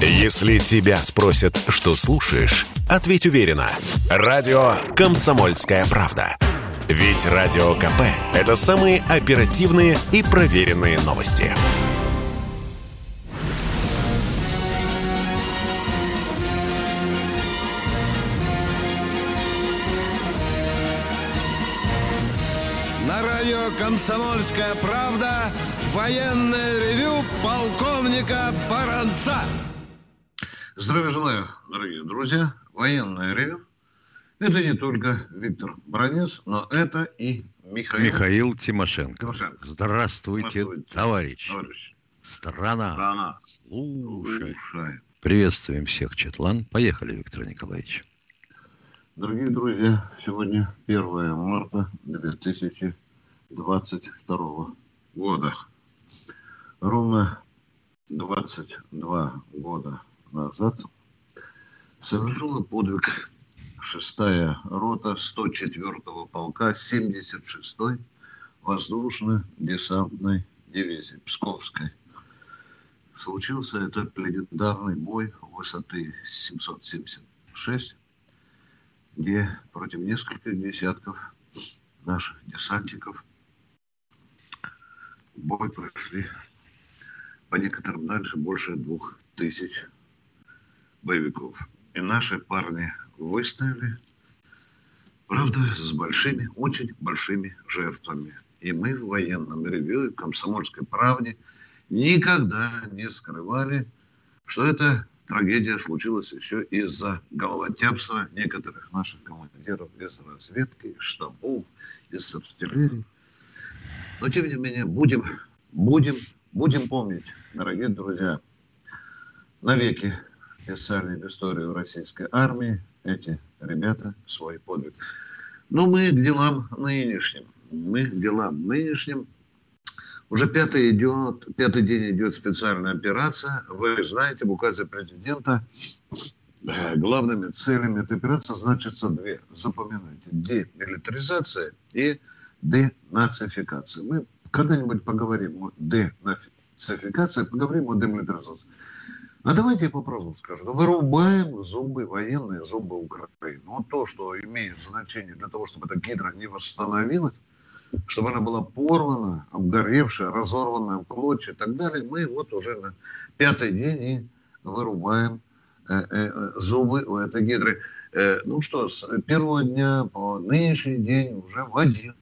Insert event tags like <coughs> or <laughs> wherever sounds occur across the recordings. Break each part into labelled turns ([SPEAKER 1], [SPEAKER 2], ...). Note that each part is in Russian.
[SPEAKER 1] Если тебя спросят, что слушаешь, ответь уверенно. Радио «Комсомольская правда». Ведь Радио КП – это самые оперативные и проверенные новости.
[SPEAKER 2] На радио «Комсомольская правда» военное ревю полковника Баранца.
[SPEAKER 3] Здравия желаю, дорогие друзья. Военное ревю. Это не только Виктор Бронец, но это и Михаил,
[SPEAKER 4] Михаил Тимошенко.
[SPEAKER 3] Тимошенко.
[SPEAKER 4] Здравствуйте,
[SPEAKER 3] Здравствуйте,
[SPEAKER 4] товарищ.
[SPEAKER 3] товарищ.
[SPEAKER 4] Страна.
[SPEAKER 3] Страна.
[SPEAKER 4] Слушай.
[SPEAKER 3] Слушай.
[SPEAKER 4] Приветствуем всех, Четлан. Поехали, Виктор Николаевич.
[SPEAKER 3] Дорогие друзья, сегодня 1 марта 2022 года. Ровно 22 года назад совершила подвиг шестая рота 104-го полка 76-й воздушно-десантной дивизии Псковской. Случился этот легендарный бой высоты 776, где против нескольких десятков наших десантников бой прошли по некоторым дальше больше двух тысяч боевиков. И наши парни выстояли, правда, с большими, очень большими жертвами. И мы в военном ревью и комсомольской правде никогда не скрывали, что эта трагедия случилась еще из-за головотяпства некоторых наших командиров из разведки, штабов, из артиллерии. Но, тем не менее, будем, будем, будем помнить, дорогие друзья, навеки писали историю российской армии эти ребята свой подвиг. Но мы к делам нынешним. Мы к делам нынешним. Уже пятый, идет, пятый день идет специальная операция. Вы знаете, в указе президента э, главными целями этой операции значится две. Запоминайте. Демилитаризация и денацификация. Мы когда-нибудь поговорим о денацификации, поговорим о демилитаризации. А давайте я по-простому скажу. Ну, вырубаем зубы, военные зубы Украины. Вот то, что имеет значение для того, чтобы эта гидра не восстановилась, чтобы она была порвана, обгоревшая, разорванная в клочья и так далее, мы вот уже на пятый день и вырубаем э, э, зубы у этой гидры. Э, ну что, с первого дня по нынешний день уже в 11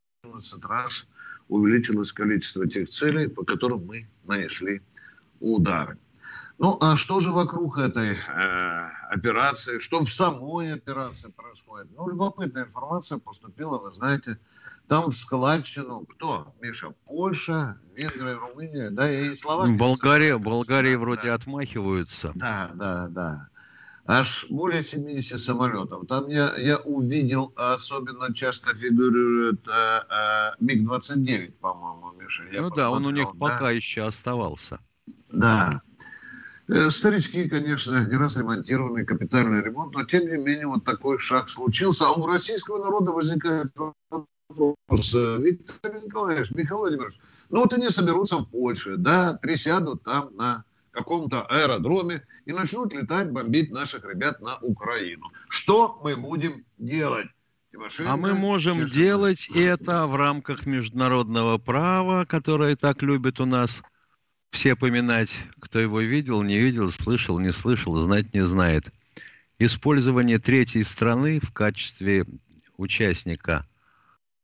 [SPEAKER 3] раз увеличилось количество тех целей, по которым мы нанесли удары. Ну, а что же вокруг этой э, операции, что в самой операции происходит? Ну, любопытная информация поступила, вы знаете, там в складчину кто? Миша, Польша, Венгрия, Румыния, да, и Словакия.
[SPEAKER 4] Болгария, Болгария вроде да. отмахиваются.
[SPEAKER 3] Да, да, да. Аж более 70 самолетов. Там я, я увидел, особенно часто фигурирует э, э, МиГ-29, по-моему, Миша. Я
[SPEAKER 4] ну посмотрел, да, он у них да? пока еще оставался.
[SPEAKER 3] Да. Э, старички, конечно, не раз ремонтированы, капитальный ремонт, но тем не менее вот такой шаг случился. А у российского народа возникает вопрос. Э, Виктор Николаевич, Михаил Владимирович, ну вот они соберутся в Польше, да, присядут там на каком-то аэродроме и начнут летать, бомбить наших ребят на Украину. Что мы будем делать?
[SPEAKER 4] Тимошенко, а мы можем Чешина. делать это в рамках международного права, которое так любит у нас все поминать, кто его видел, не видел, слышал, не слышал, знать не знает. Использование третьей страны в качестве участника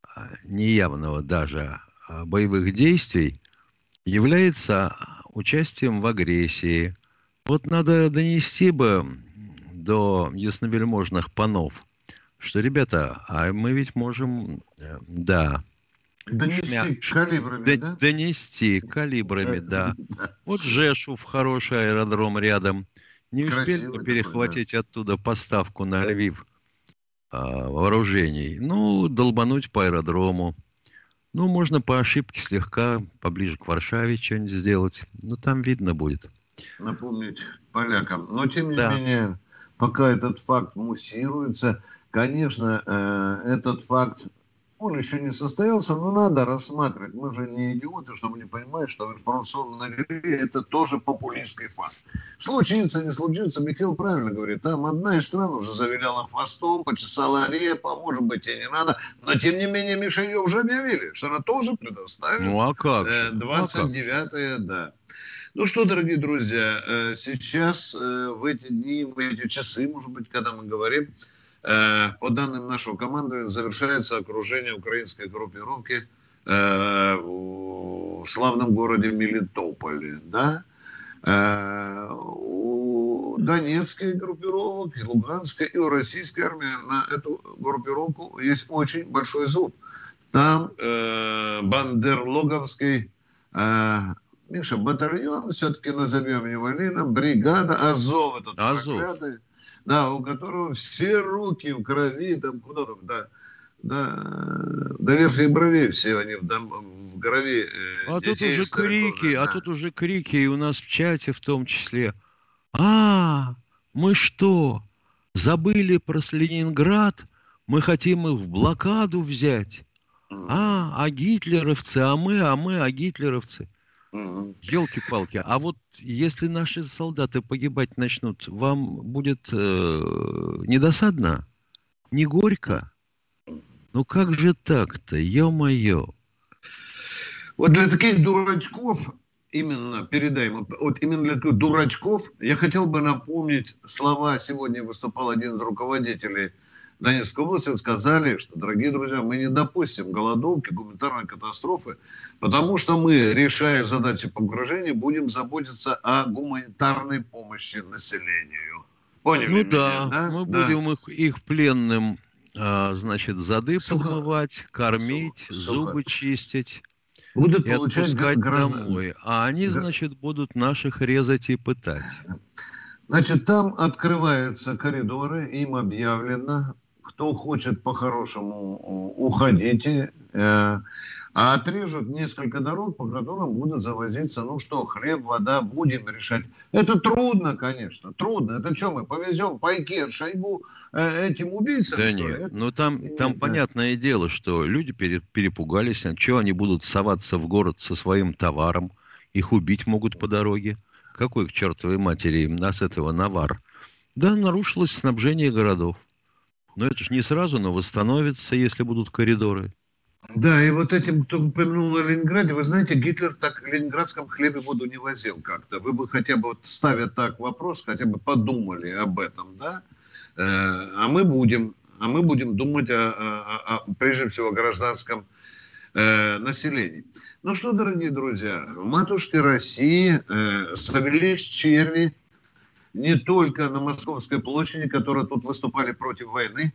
[SPEAKER 4] а, неявного даже а, боевых действий является участием в агрессии. Вот надо донести бы до ясновельможных панов, что, ребята, а мы ведь можем, э, да,
[SPEAKER 3] Донести калибрами,
[SPEAKER 4] Д-
[SPEAKER 3] да?
[SPEAKER 4] Донести калибрами, <laughs> да. Вот Жешув, хороший аэродром рядом. Не успели бы перехватить такой, да. оттуда поставку на Львив а, вооружений. Ну, долбануть по аэродрому. Ну, можно по ошибке слегка поближе к Варшаве что-нибудь сделать. Ну, там видно будет.
[SPEAKER 3] Напомнить полякам. Но, тем не да. менее, пока этот факт муссируется, конечно, э, этот факт он еще не состоялся, но надо рассматривать. Мы же не идиоты, чтобы не понимать, что в информационной игре это тоже популистский факт. Случится, не случится, Михаил правильно говорит. Там одна из стран уже завиляла хвостом, почесала репа, может быть, и не надо. Но, тем не менее, Миша, ее уже объявили, что она тоже предоставит.
[SPEAKER 4] Ну, а как?
[SPEAKER 3] 29-е, ну, а да. Ну что, дорогие друзья, э, сейчас э, в эти дни, в эти часы, может быть, когда мы говорим, Э, по данным нашего командования, завершается окружение украинской группировки э, в славном городе Мелитополе. Да? Э, у Донецкой группировок, и Луганской, и у российской армии на эту группировку есть очень большой зуб. Там э, бандерлоговский э, Миша, батальон, все-таки назовем его Лина, бригада Азов, этот Азов. проклятый, да, у которого все руки в крови, там куда там, да, да, до верхних бровей все они в, дом, в крови.
[SPEAKER 4] Э, а тут уже крики, да. а тут уже крики, и у нас в чате в том числе. А, мы что, забыли про Ленинград? Мы хотим их в блокаду взять. А, а гитлеровцы, а мы, а мы, а гитлеровцы. Елки-палки. А вот если наши солдаты погибать начнут, вам будет э, не досадно? Не горько? Ну как же так-то, ё-моё?
[SPEAKER 3] Вот для таких дурачков, именно передаем, вот именно для таких дурачков, я хотел бы напомнить слова, сегодня выступал один из руководителей Донецкой области сказали, что, дорогие друзья, мы не допустим голодовки, гуманитарной катастрофы, потому что мы, решая задачи по угрожению, будем заботиться о гуманитарной помощи населению.
[SPEAKER 4] Поняли ну меня, да, да, мы да. будем их, их пленным, а, значит, зады Сухо... кормить, Сухо. зубы чистить. Будут и получать граждан... домой. А они, да. значит, будут наших резать и пытать.
[SPEAKER 3] Значит, там открываются коридоры, им объявлено, кто хочет по-хорошему, уходите. Э, а отрежут несколько дорог, по которым будут завозиться, ну что, хлеб, вода, будем решать. Это трудно, конечно, трудно. Это что, мы повезем пайки от Шойгу э, этим убийцам?
[SPEAKER 4] Да нет, это... ну там, там да. понятное дело, что люди перепугались, а что они будут соваться в город со своим товаром, их убить могут по дороге. Какой к чертовой матери им нас этого навар? Да, нарушилось снабжение городов. Но это же не сразу, но восстановится, если будут коридоры.
[SPEAKER 3] Да, и вот этим, кто упомянул о Ленинграде, вы знаете, Гитлер так в ленинградском хлебе воду не возил как-то. Вы бы хотя бы, вот ставя так вопрос, хотя бы подумали об этом, да? Э, а мы будем, а мы будем думать о, о, о прежде всего, о гражданском э, населении. Ну что, дорогие друзья, в матушке России э, совелись черви, не только на Московской площади, которые тут выступали против войны,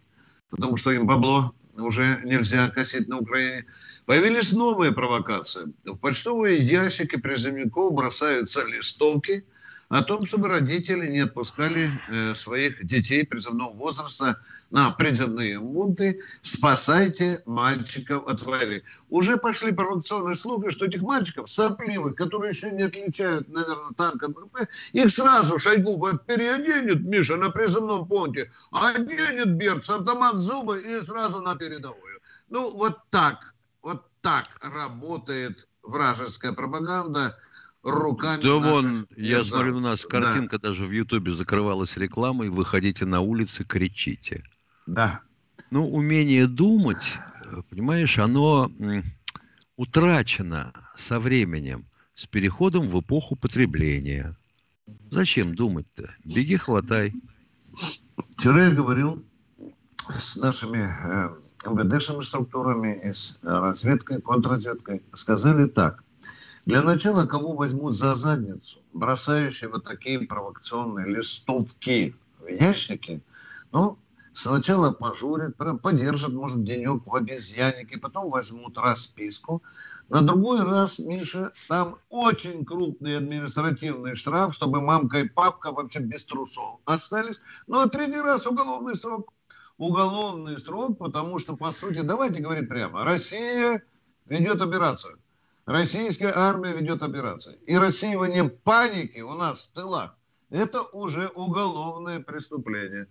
[SPEAKER 3] потому что им бабло уже нельзя косить на Украине. Появились новые провокации. В почтовые ящики призывников бросаются листовки – о том, чтобы родители не отпускали э, своих детей призывного возраста на призывные мунты «Спасайте мальчиков от войны». Уже пошли провокационные слухи, что этих мальчиков, сопливых, которые еще не отличают, наверное, танк от БП, их сразу Шойгу переоденет, Миша, на призывном пункте, оденет берц, автомат зубы и сразу на передовую. Ну, вот так, вот так работает вражеская пропаганда – руками
[SPEAKER 4] Да вон, я смотрю, у нас картинка да. даже в Ютубе закрывалась рекламой. Выходите на улицы, кричите.
[SPEAKER 3] Да.
[SPEAKER 4] Ну, умение думать, понимаешь, оно утрачено со временем, с переходом в эпоху потребления. Зачем думать-то? Беги, хватай.
[SPEAKER 3] Вчера я говорил с нашими э, МВДшными структурами, с разведкой, контрразведкой. Сказали так. Для начала, кого возьмут за задницу, бросающие вот такие провокационные листовки в ящики, ну, сначала пожурят, подержат, может, денек в обезьяннике, потом возьмут расписку. На другой раз, Миша, там очень крупный административный штраф, чтобы мамка и папка вообще без трусов остались. Ну, а третий раз уголовный срок. Уголовный срок, потому что, по сути, давайте говорить прямо, Россия ведет операцию. Российская армия ведет операции. И рассеивание паники у нас в тылах – это уже уголовное преступление.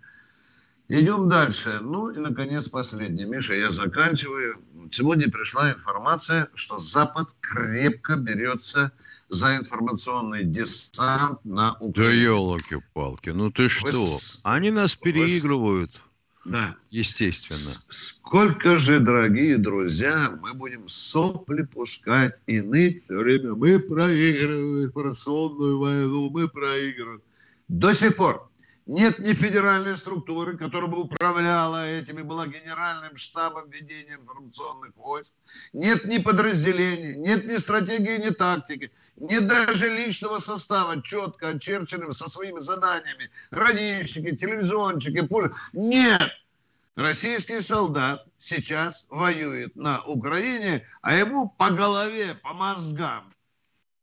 [SPEAKER 3] Идем дальше. Ну и, наконец, последний. Миша, я заканчиваю. Сегодня пришла информация, что Запад крепко берется за информационный десант на Украину.
[SPEAKER 4] Да елки-палки, ну ты что? Вы... Они нас переигрывают.
[SPEAKER 3] Да.
[SPEAKER 4] Естественно.
[SPEAKER 3] Сколько же, дорогие друзья, мы будем сопли пускать и ныть все время. Мы проигрываем информационную войну, мы проигрываем. До сих пор нет ни федеральной структуры, которая бы управляла этими, была генеральным штабом ведения информационных войск. Нет ни подразделений, нет ни стратегии, ни тактики. Нет даже личного состава, четко очерченным со своими заданиями. Радищики, телевизионщики, пушки. Нет! Российский солдат сейчас воюет на Украине, а ему по голове, по мозгам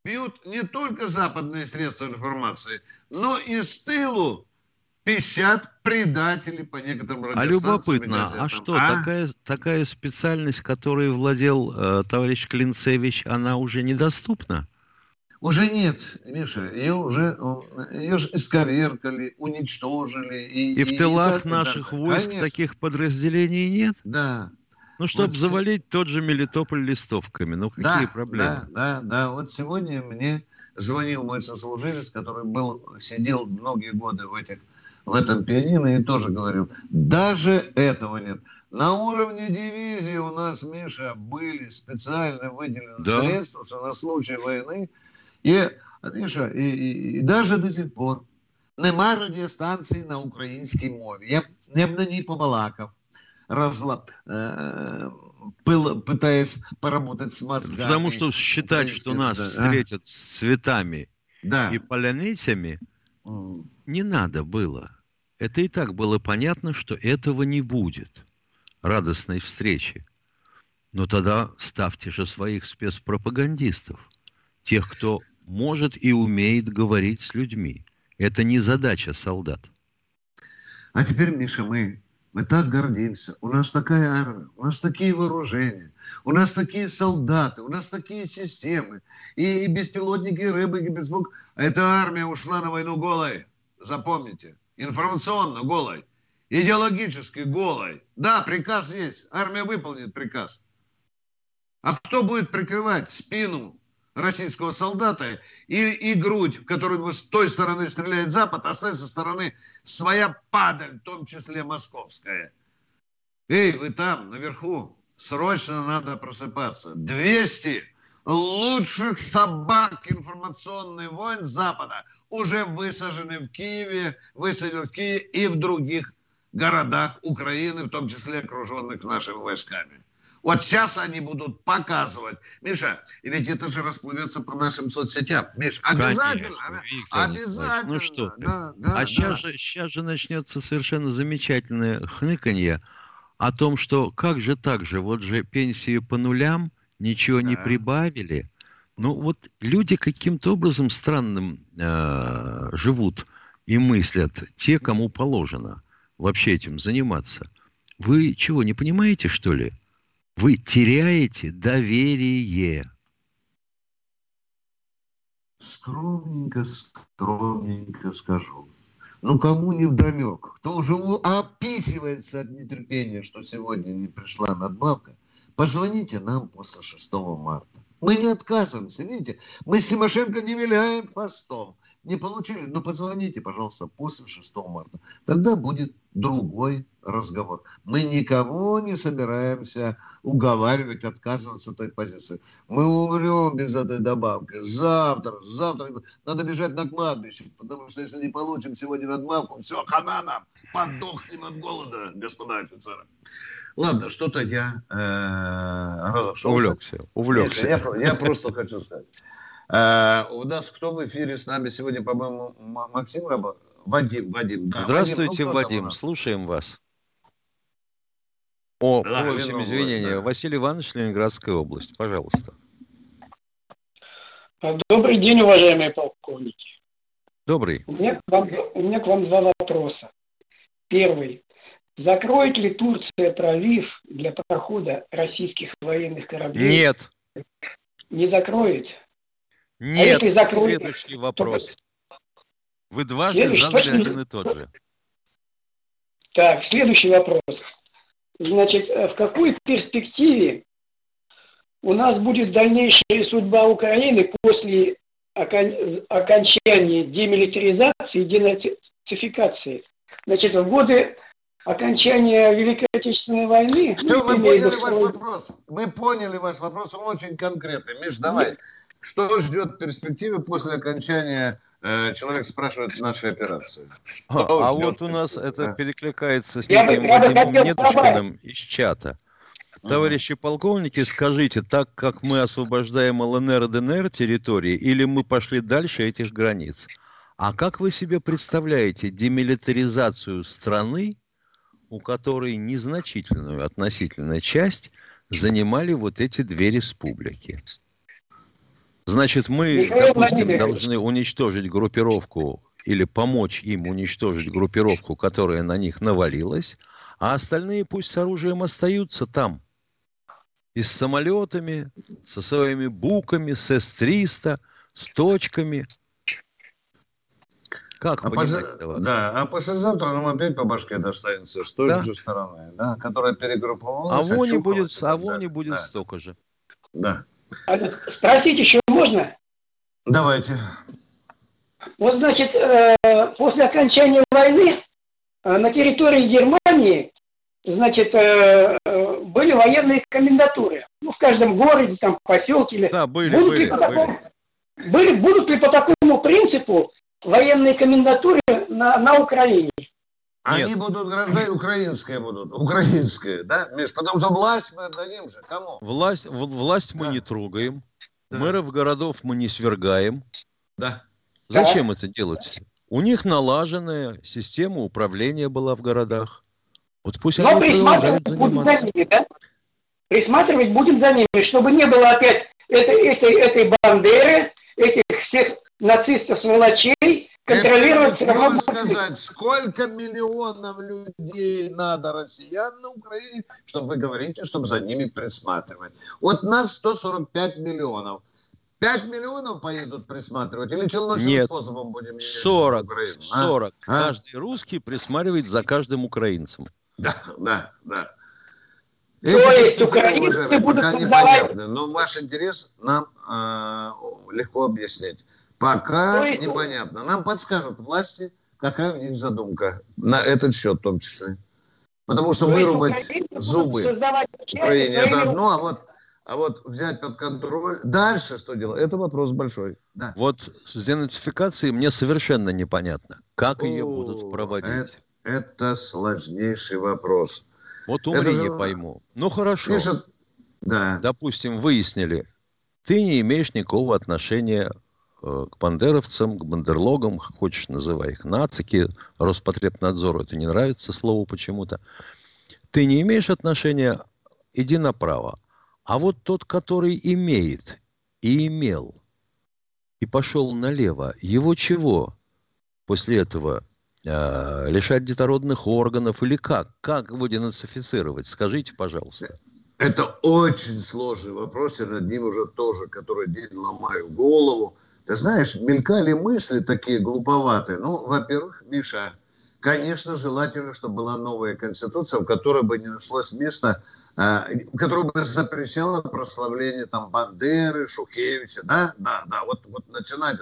[SPEAKER 3] бьют не только западные средства информации, но и с тылу пищат предатели по некоторым
[SPEAKER 4] А любопытно, а что, а? Такая, такая специальность, которой владел э, товарищ Клинцевич, она уже недоступна?
[SPEAKER 3] Уже нет, Миша, ее уже, ее же исковеркали, уничтожили.
[SPEAKER 4] И, и в тылах и наших войск Конечно. таких подразделений нет?
[SPEAKER 3] Да.
[SPEAKER 4] Ну, чтобы вот завалить тот же Мелитополь листовками, ну какие
[SPEAKER 3] да,
[SPEAKER 4] проблемы?
[SPEAKER 3] Да, да, да. Вот сегодня мне звонил мой сослуживец, который был, сидел многие годы в этих в этом пианино и тоже говорил, даже этого нет. На уровне дивизии у нас, Миша, были специально выделены да. средства, что на случай войны. И, Миша, и, и, и даже до сих пор нема радіостанції на українській мові. Я, я б на ній побалакав, разла, э, пыл, пытаясь поработать с мозгами.
[SPEAKER 4] Потому что считать, что нас да, встретят а? с цветами да. и поляницами – не надо было. Это и так было понятно, что этого не будет. Радостной встречи. Но тогда ставьте же своих спецпропагандистов. Тех, кто может и умеет говорить с людьми. Это не задача солдат.
[SPEAKER 3] А теперь, Миша, мы, мы так гордимся. У нас такая армия, у нас такие вооружения, у нас такие солдаты, у нас такие системы. И, и беспилотники, и рыбы, и безвук. А эта армия ушла на войну голой. Запомните. Информационно голой. Идеологически голой. Да, приказ есть. Армия выполнит приказ. А кто будет прикрывать спину российского солдата и, и грудь, в которую с той стороны стреляет Запад, а с этой стороны своя падаль, в том числе московская. Эй, вы там, наверху, срочно надо просыпаться. 200 лучших собак информационный войн Запада уже высажены в Киеве, высажены в Киеве и в других городах Украины, в том числе окруженных нашими войсками. Вот сейчас они будут показывать. Миша, ведь это же расплывется по нашим соцсетям. Миш, обязательно. Конечно, обязательно.
[SPEAKER 4] Ну что Да, да, а да. Сейчас, же, сейчас же начнется совершенно замечательное хныканье о том, что как же так же, вот же пенсии по нулям, ничего да. не прибавили. Ну вот люди каким-то образом странным э, живут и мыслят, те, кому положено вообще этим заниматься. Вы чего, не понимаете, что ли? Вы теряете доверие.
[SPEAKER 3] Скромненько, скромненько скажу. Ну, кому не вдомек, кто уже описывается от нетерпения, что сегодня не пришла надбавка, позвоните нам после 6 марта. Мы не отказываемся, видите, мы с Тимошенко не виляем фастом. Не получили, но позвоните, пожалуйста, после 6 марта. Тогда будет другой разговор. Мы никого не собираемся уговаривать, отказываться от этой позиции. Мы умрем без этой добавки. Завтра, завтра надо бежать на кладбище, потому что если не получим сегодня надбавку, все, хана нам, подохнем от голода, господа офицеры. Ладно, что-то я э, разошелся.
[SPEAKER 4] Увлекся, увлекся.
[SPEAKER 3] Нет, я, я просто хочу сказать. Э, у нас кто в эфире с нами сегодня, по-моему, Максим Раба? Вадим, Вадим.
[SPEAKER 4] Да, Здравствуйте, Вадим, ну, Вадим слушаем вас. О, да, просим извинения. Да. Василий Иванович, Ленинградская область. Пожалуйста.
[SPEAKER 5] Добрый день, уважаемые полковники.
[SPEAKER 4] Добрый.
[SPEAKER 5] У меня, к вам, у меня к вам два вопроса. Первый. Закроет ли Турция пролив для прохода российских военных кораблей?
[SPEAKER 4] Нет.
[SPEAKER 5] Не закроет?
[SPEAKER 4] Нет. А закроет, Следующий вопрос. То... Вы дважды задали один и тот же.
[SPEAKER 5] Так, следующий вопрос. Значит, э, в какой перспективе у нас будет дальнейшая судьба Украины после окон... окончания демилитаризации и денацификации? Значит, в годы окончания Великой Отечественной войны...
[SPEAKER 3] Все, ну, мы поняли ваш вопрос. Мы поняли ваш вопрос, он очень конкретный. Миш, давай. Нет. Что ждет перспективы после окончания э, человек спрашивает нашей операции.
[SPEAKER 4] А, а вот у нас это перекликается с неким Вадимом Нетушкиным из чата. Товарищи полковники, скажите, так как мы освобождаем ЛНР и ДНР территории, или мы пошли дальше этих границ? А как вы себе представляете демилитаризацию страны, у которой незначительную относительная часть занимали вот эти две республики? Значит, мы, допустим, должны уничтожить группировку или помочь им уничтожить группировку, которая на них навалилась, а остальные пусть с оружием остаются там. И с самолетами, со своими буками, с С-300, с точками.
[SPEAKER 3] Как а поз... Да, а послезавтра нам опять по башке достанется с той да? же стороны, да, которая перегрупповалась.
[SPEAKER 4] А вони будет, а вони будет да. столько же.
[SPEAKER 3] Да.
[SPEAKER 5] Спросить еще можно?
[SPEAKER 3] Давайте.
[SPEAKER 5] Вот, значит, э, после окончания войны э, на территории Германии, значит, э, были военные комендатуры. Ну, в каждом городе, там, поселке.
[SPEAKER 4] Да, были, будут были, ли по были. Такому,
[SPEAKER 5] были. Будут ли по такому принципу военные комендатуры на, на Украине?
[SPEAKER 3] Они Нет. будут граждане украинская будут, украинская, да, Миш? Потому что власть мы отдадим же кому?
[SPEAKER 4] Власть, власть мы да. не трогаем, да. мэров городов мы не свергаем.
[SPEAKER 3] Да.
[SPEAKER 4] Зачем да. это делать? У них налаженная система управления была в городах. Вот пусть Но они продолжают заниматься.
[SPEAKER 5] За ними, да? Присматривать будем за ними, чтобы не было опять этой, этой, этой бандеры, этих нацистов-сволочей, контролировать
[SPEAKER 3] все равно... сказать, сколько миллионов людей надо россиян на Украине, чтобы вы говорите, чтобы за ними присматривать. Вот нас 145 миллионов. 5 миллионов поедут присматривать или челночным
[SPEAKER 4] Нет,
[SPEAKER 3] способом будем
[SPEAKER 4] ездить 40, в Украину? 40. А? Каждый русский присматривает за каждым украинцем.
[SPEAKER 3] Да, да, да. Эти То есть украинцы будут пока непонятны, но ваш интерес нам э, легко объяснить. Пока есть... непонятно. Нам подскажут власти, какая у них задумка на этот счет в том числе. Потому что вырубать зубы Украине это одно, а вот, а вот взять под контроль. Дальше что делать? Это вопрос большой.
[SPEAKER 4] Да. Вот с денацификацией мне совершенно непонятно, как О, ее будут проводить. Это,
[SPEAKER 3] это сложнейший вопрос.
[SPEAKER 4] Вот умри, это же... не пойму. Ну хорошо. Пишет...
[SPEAKER 3] Да.
[SPEAKER 4] Допустим, выяснили, ты не имеешь никакого отношения к бандеровцам, к бандерлогам, хочешь называй их, нацики, Роспотребнадзору это не нравится слово почему-то. Ты не имеешь отношения, иди направо. А вот тот, который имеет и имел, и пошел налево, его чего после этого э, лишать детородных органов или как? Как его денацифицировать? Скажите, пожалуйста.
[SPEAKER 3] Это очень сложный вопрос, я над ним уже тоже который день ломаю голову. Ты знаешь, мелькали мысли такие глуповатые. Ну, во-первых, Миша, конечно, желательно, чтобы была новая конституция, в которой бы не нашлось места, э, которая бы запрещала прославление там Бандеры, Шухевича, да, да, да, вот, вот начинать,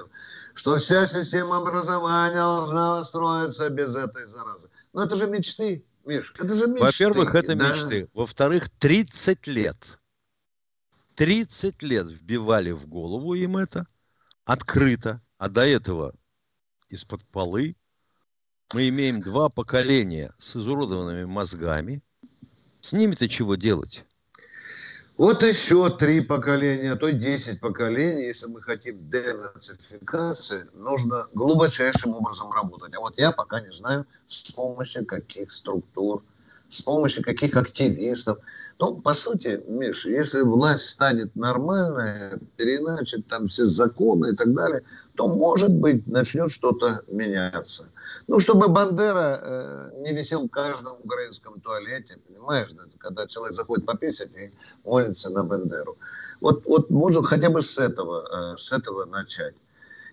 [SPEAKER 3] что вся система образования должна строиться без этой заразы. Но это же мечты, Миш, это же мечты.
[SPEAKER 4] Во-первых, это да? мечты. Во-вторых, 30 лет. 30 лет вбивали в голову им это – открыто, а до этого из-под полы, мы имеем два поколения с изуродованными мозгами. С ними-то чего делать?
[SPEAKER 3] Вот еще три поколения, а то десять поколений, если мы хотим денацификации, нужно глубочайшим образом работать. А вот я пока не знаю, с помощью каких структур, с помощью каких активистов. Ну, по сути, Миш, если власть станет нормальной, переначит там все законы и так далее, то, может быть, начнет что-то меняться. Ну, чтобы Бандера э, не висел в каждом украинском туалете, понимаешь, да, когда человек заходит пописать и молится на Бандеру. Вот, вот можно хотя бы с этого, э, с этого начать.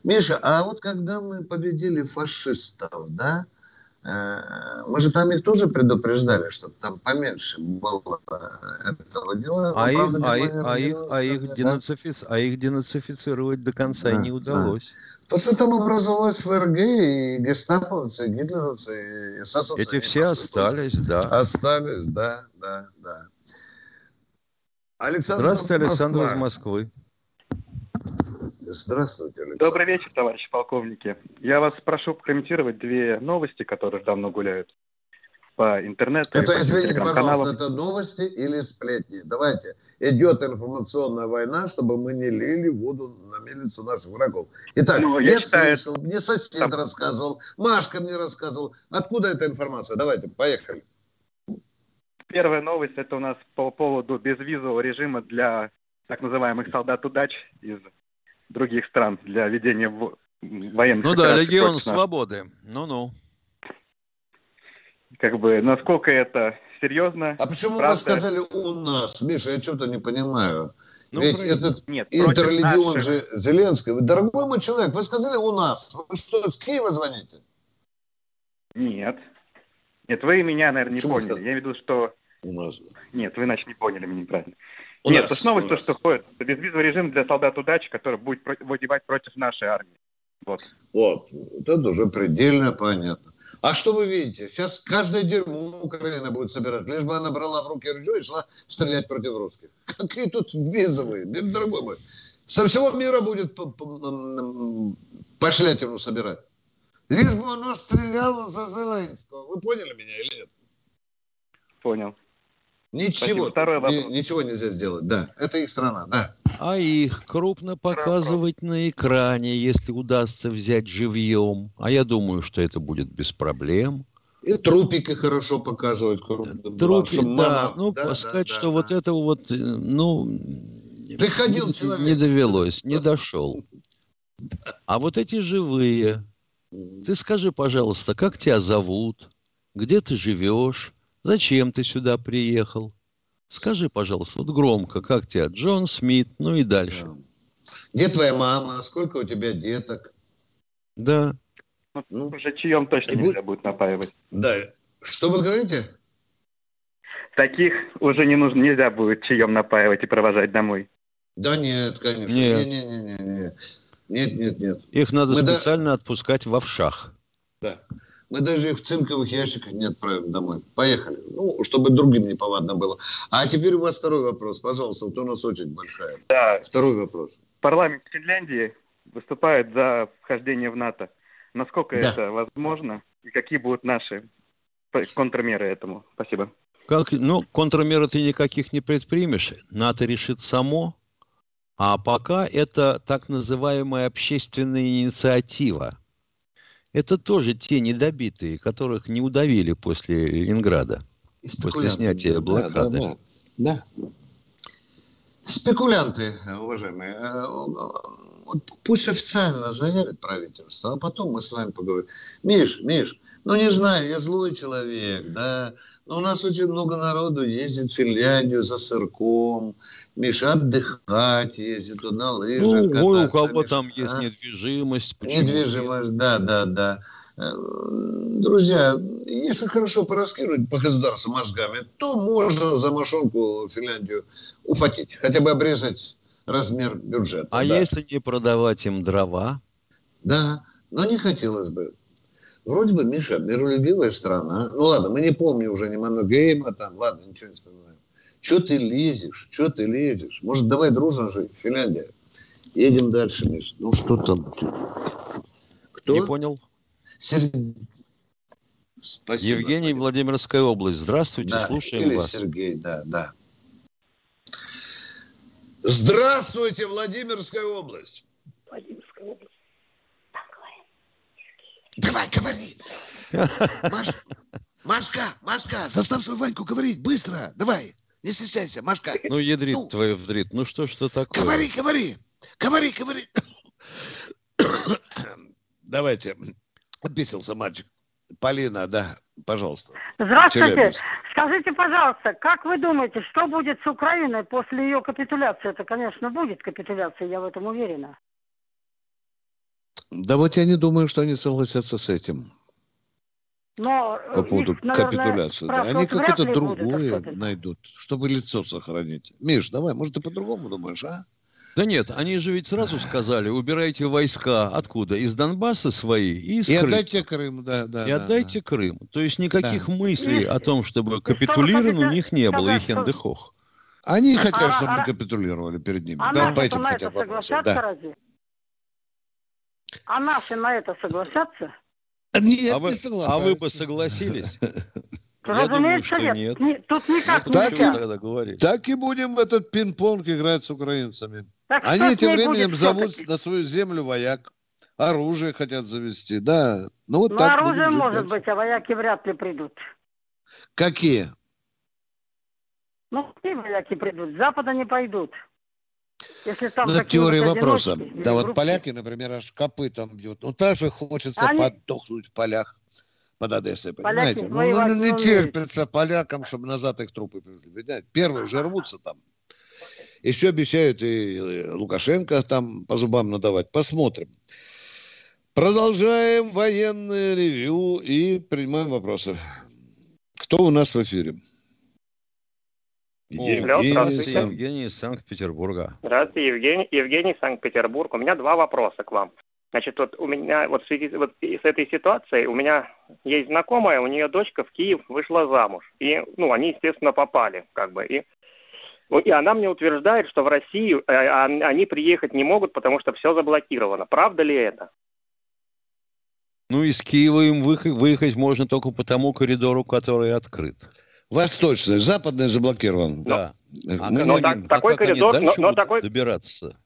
[SPEAKER 3] Миша, а вот когда мы победили фашистов, да, мы же там их тоже предупреждали, чтобы там поменьше было этого дела.
[SPEAKER 4] А, их, а, их, а, их, а, их денацифици... а их денацифицировать до конца да, не удалось. Да.
[SPEAKER 3] То, что там образовалось ФРГ, и гестаповцы, и гитлеровцы, и эсэсовцы.
[SPEAKER 4] Эти все остались, да.
[SPEAKER 3] Остались, да, да, да.
[SPEAKER 4] Александр Здравствуйте, Александр из Москвы.
[SPEAKER 3] Здравствуйте,
[SPEAKER 6] Александр. Добрый вечер, товарищи полковники. Я вас прошу прокомментировать две новости, которые давно гуляют по интернету.
[SPEAKER 3] Это, извините, пожалуйста, это новости или сплетни? Давайте. Идет информационная война, чтобы мы не лили воду на мельницу наших врагов. Итак, ну, я, я считаю, слышал, мне сосед там... рассказывал, Машка мне рассказывал. Откуда эта информация? Давайте, поехали.
[SPEAKER 6] Первая новость, это у нас по поводу безвизового режима для так называемых солдат удач из других стран для ведения военных
[SPEAKER 4] Ну да, Легион Свободы. Ну-ну.
[SPEAKER 6] Как бы, насколько это серьезно?
[SPEAKER 3] А почему правда... вы сказали у нас? Миша, я что-то не понимаю. Ну, Ведь против... этот Нет, интерлегион наших... же Зеленского. Дорогой мой человек, вы сказали у нас. Вы что, с Киева звоните?
[SPEAKER 6] Нет. Нет, вы меня, наверное, не Почему поняли. Сказали? Я имею в виду, что... У нас. Нет, вы, иначе не поняли меня неправильно. У Нет, нас, снова то, что входит. Безвизовый режим для солдат удачи, который будет воевать против нашей армии. Вот.
[SPEAKER 3] Вот. Это уже предельно понятно. А что вы видите? Сейчас каждое дерьмо Украина будет собирать, лишь бы она брала в руки ружье и шла стрелять против русских. <laughs> Какие тут визовые, дорогой мой. Со всего мира будет по, по, пошлятину собирать. Лишь бы оно стреляло за Зеленского. Вы поняли меня или нет?
[SPEAKER 6] Понял.
[SPEAKER 3] Ничего, Второй вопрос. ничего нельзя сделать, да. Это их страна, да.
[SPEAKER 4] А их крупно показывать на экране, если удастся взять живьем. А я думаю, что это будет без проблем.
[SPEAKER 3] И трупики хорошо показывать.
[SPEAKER 4] Трупики, да. Ну, да, сказать, да, что да. вот это вот, ну,
[SPEAKER 3] Приходил
[SPEAKER 4] не,
[SPEAKER 3] человек.
[SPEAKER 4] не довелось, не <laughs> дошел. А вот эти живые, ты скажи, пожалуйста, как тебя зовут, где ты живешь, Зачем ты сюда приехал? Скажи, пожалуйста, вот громко, как тебя? Джон Смит, ну и дальше.
[SPEAKER 3] Где твоя мама? Сколько у тебя деток?
[SPEAKER 4] Да.
[SPEAKER 6] Ну, уже чьем точно нельзя будет напаивать.
[SPEAKER 3] Да. Что вы говорите?
[SPEAKER 6] Таких уже не нужно, нельзя будет чьем напаивать и провожать домой.
[SPEAKER 3] Да нет, конечно.
[SPEAKER 4] Нет.
[SPEAKER 3] Нет, нет, нет, нет. Нет, нет, нет.
[SPEAKER 4] Их надо Мы специально да... отпускать в овшах.
[SPEAKER 3] Да. Мы даже их в цинковых ящиках не отправим домой. Поехали. Ну, чтобы другим не повадно было. А теперь у вас второй вопрос. Пожалуйста, вот у нас очередь большая.
[SPEAKER 6] Да.
[SPEAKER 3] Второй вопрос.
[SPEAKER 6] Парламент Финляндии выступает за вхождение в НАТО. Насколько да. это возможно? И какие будут наши контрмеры этому? Спасибо.
[SPEAKER 4] Как, ну, контрмеры ты никаких не предпримешь. НАТО решит само. А пока это так называемая общественная инициатива это тоже те недобитые, которых не удавили после Ленинграда, после снятия блокады.
[SPEAKER 3] Да, да, да. Спекулянты, уважаемые. Э, пусть официально заявит правительство, а потом мы с вами поговорим. Миш, Миш, ну, не знаю, я злой человек, да. Но у нас очень много народу ездит в Финляндию за сырком. Миша отдыхать ездит, на лыжах
[SPEAKER 4] Ну, ой, у кого Миша, там а? есть недвижимость.
[SPEAKER 3] Недвижимость, да, да, да. Э, друзья, если хорошо пораскинуть по государству мозгами, то можно за мошонку Финляндию уфатить. Хотя бы обрезать размер бюджета.
[SPEAKER 4] А да. если не продавать им дрова?
[SPEAKER 3] Да, но не хотелось бы. Вроде бы, Миша, миролюбивая страна. Ну ладно, мы не помним уже ни Маннергейма там, ладно, ничего не вспоминаем. Че ты лезешь? Че ты лезешь? Может, давай дружно жить, Финляндия. Едем дальше, Миша.
[SPEAKER 4] Ну что там? Кто? Не понял.
[SPEAKER 3] Сергей.
[SPEAKER 4] Спасибо. Евгений, Владимирская область. Здравствуйте,
[SPEAKER 3] да,
[SPEAKER 4] слушаем
[SPEAKER 3] или
[SPEAKER 4] вас.
[SPEAKER 3] Сергей, да, да. Здравствуйте, Владимирская область. Владимирская область. Давай, говори. Маш... Машка, Машка, заставь свою Ваньку говорить быстро. Давай, не стесняйся, Машка.
[SPEAKER 4] Ну, ядрит ну. твою вдрит. Ну, что что такое?
[SPEAKER 3] Говори, говори. Говори, говори. Давайте. Обесился мальчик. Полина, да, пожалуйста.
[SPEAKER 7] Здравствуйте. Челябинск. Скажите, пожалуйста, как вы думаете, что будет с Украиной после ее капитуляции? Это, конечно, будет капитуляция, я в этом уверена.
[SPEAKER 3] Да вот я не думаю, что они согласятся с этим.
[SPEAKER 7] Но
[SPEAKER 3] по поводу их, наверное, капитуляции. Да. Они какое-то другое найдут, чтобы лицо сохранить. Миш, давай, может, ты по-другому думаешь, а?
[SPEAKER 4] Да нет, они же ведь сразу сказали, убирайте войска откуда? Из Донбасса свои и из
[SPEAKER 3] И Крыма. отдайте Крым, да, да.
[SPEAKER 4] И да, отдайте да. Крым. То есть никаких да. мыслей о том, чтобы капитулирован у них не было, и хендехох.
[SPEAKER 3] Они хотят, а, чтобы а, мы капитулировали перед ними.
[SPEAKER 7] А да, по этим это согласятся да. разве? А наши на это согласятся?
[SPEAKER 4] Нет, а вы, не согласен. А вы бы согласились?
[SPEAKER 7] Я думаю, что нет. нет. Тут никак
[SPEAKER 3] так, и, тогда говорить. так и будем этот пинг-понг играть с украинцами. Так Они тем временем зовут на свою землю вояк. Оружие хотят завести, да.
[SPEAKER 7] Ну, вот ну так оружие может дальше. быть, а вояки вряд ли придут.
[SPEAKER 3] Какие?
[SPEAKER 7] Ну, какие вояки придут? С Запада не пойдут.
[SPEAKER 3] Если там ну, теория вопроса. Да, вот поляки, например, аж копытом бьют. Ну, так же хочется Они... подохнуть в полях под Одессой, понимаете? ну, ну, не терпится полякам, чтобы назад их трупы привезли. Первые же рвутся там. Еще обещают и Лукашенко там по зубам надавать. Посмотрим. Продолжаем военное ревю и принимаем вопросы. Кто у нас в эфире?
[SPEAKER 8] Евгений, здравствуйте.
[SPEAKER 4] Евгений из Санкт-Петербурга.
[SPEAKER 8] Здравствуйте, Евгений. Евгений, Санкт-Петербург. У меня два вопроса к вам. Значит, вот у меня вот в связи вот с этой ситуацией у меня есть знакомая, у нее дочка в Киев вышла замуж. И, ну, они, естественно, попали, как бы. И, и она мне утверждает, что в Россию э, они приехать не могут, потому что все заблокировано. Правда ли это?
[SPEAKER 4] Ну, из Киева им выехать можно только по тому коридору, который открыт.
[SPEAKER 3] Восточный, западный заблокирован.
[SPEAKER 4] Да.
[SPEAKER 8] А но, как, а такой коридор, но, но такой
[SPEAKER 4] добираться.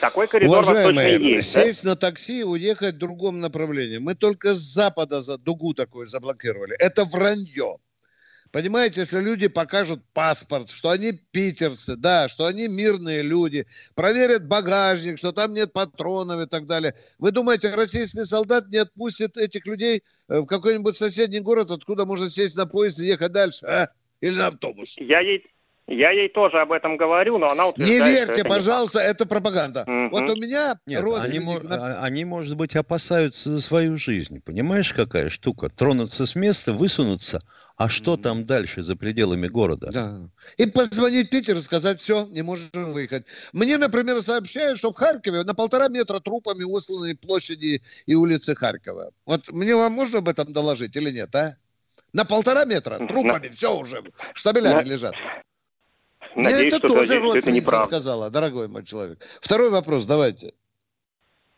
[SPEAKER 8] Такой коридор Уважаемые, есть.
[SPEAKER 3] Сесть да? на такси и уехать в другом направлении. Мы только с запада за дугу такой заблокировали. Это вранье. Понимаете, если люди покажут паспорт, что они питерцы, да, что они мирные люди, проверят багажник, что там нет патронов и так далее. Вы думаете, российский солдат не отпустит этих людей э, в какой-нибудь соседний город, откуда можно сесть на поезд и ехать дальше, а? Или на автобус?
[SPEAKER 8] Я ей, я ей тоже об этом говорю, но она утверждает,
[SPEAKER 3] Не верьте, это пожалуйста, не это пропаганда. Угу. Вот у меня
[SPEAKER 4] Нет, родственник... Они, на... они, может быть, опасаются за свою жизнь. Понимаешь, какая штука? Тронуться с места, высунуться, а что там дальше, за пределами города?
[SPEAKER 3] Да. И позвонить Питер и сказать, все, не можем выехать. Мне, например, сообщают, что в Харькове на полтора метра трупами усланы площади и улицы Харькова. Вот мне вам можно об этом доложить или нет, а? На полтора метра трупами, все уже, штабелями лежат.
[SPEAKER 8] Надеюсь,
[SPEAKER 3] это
[SPEAKER 8] что,
[SPEAKER 3] тоже
[SPEAKER 8] что это неправда.
[SPEAKER 3] сказала, дорогой мой человек. Второй вопрос, давайте.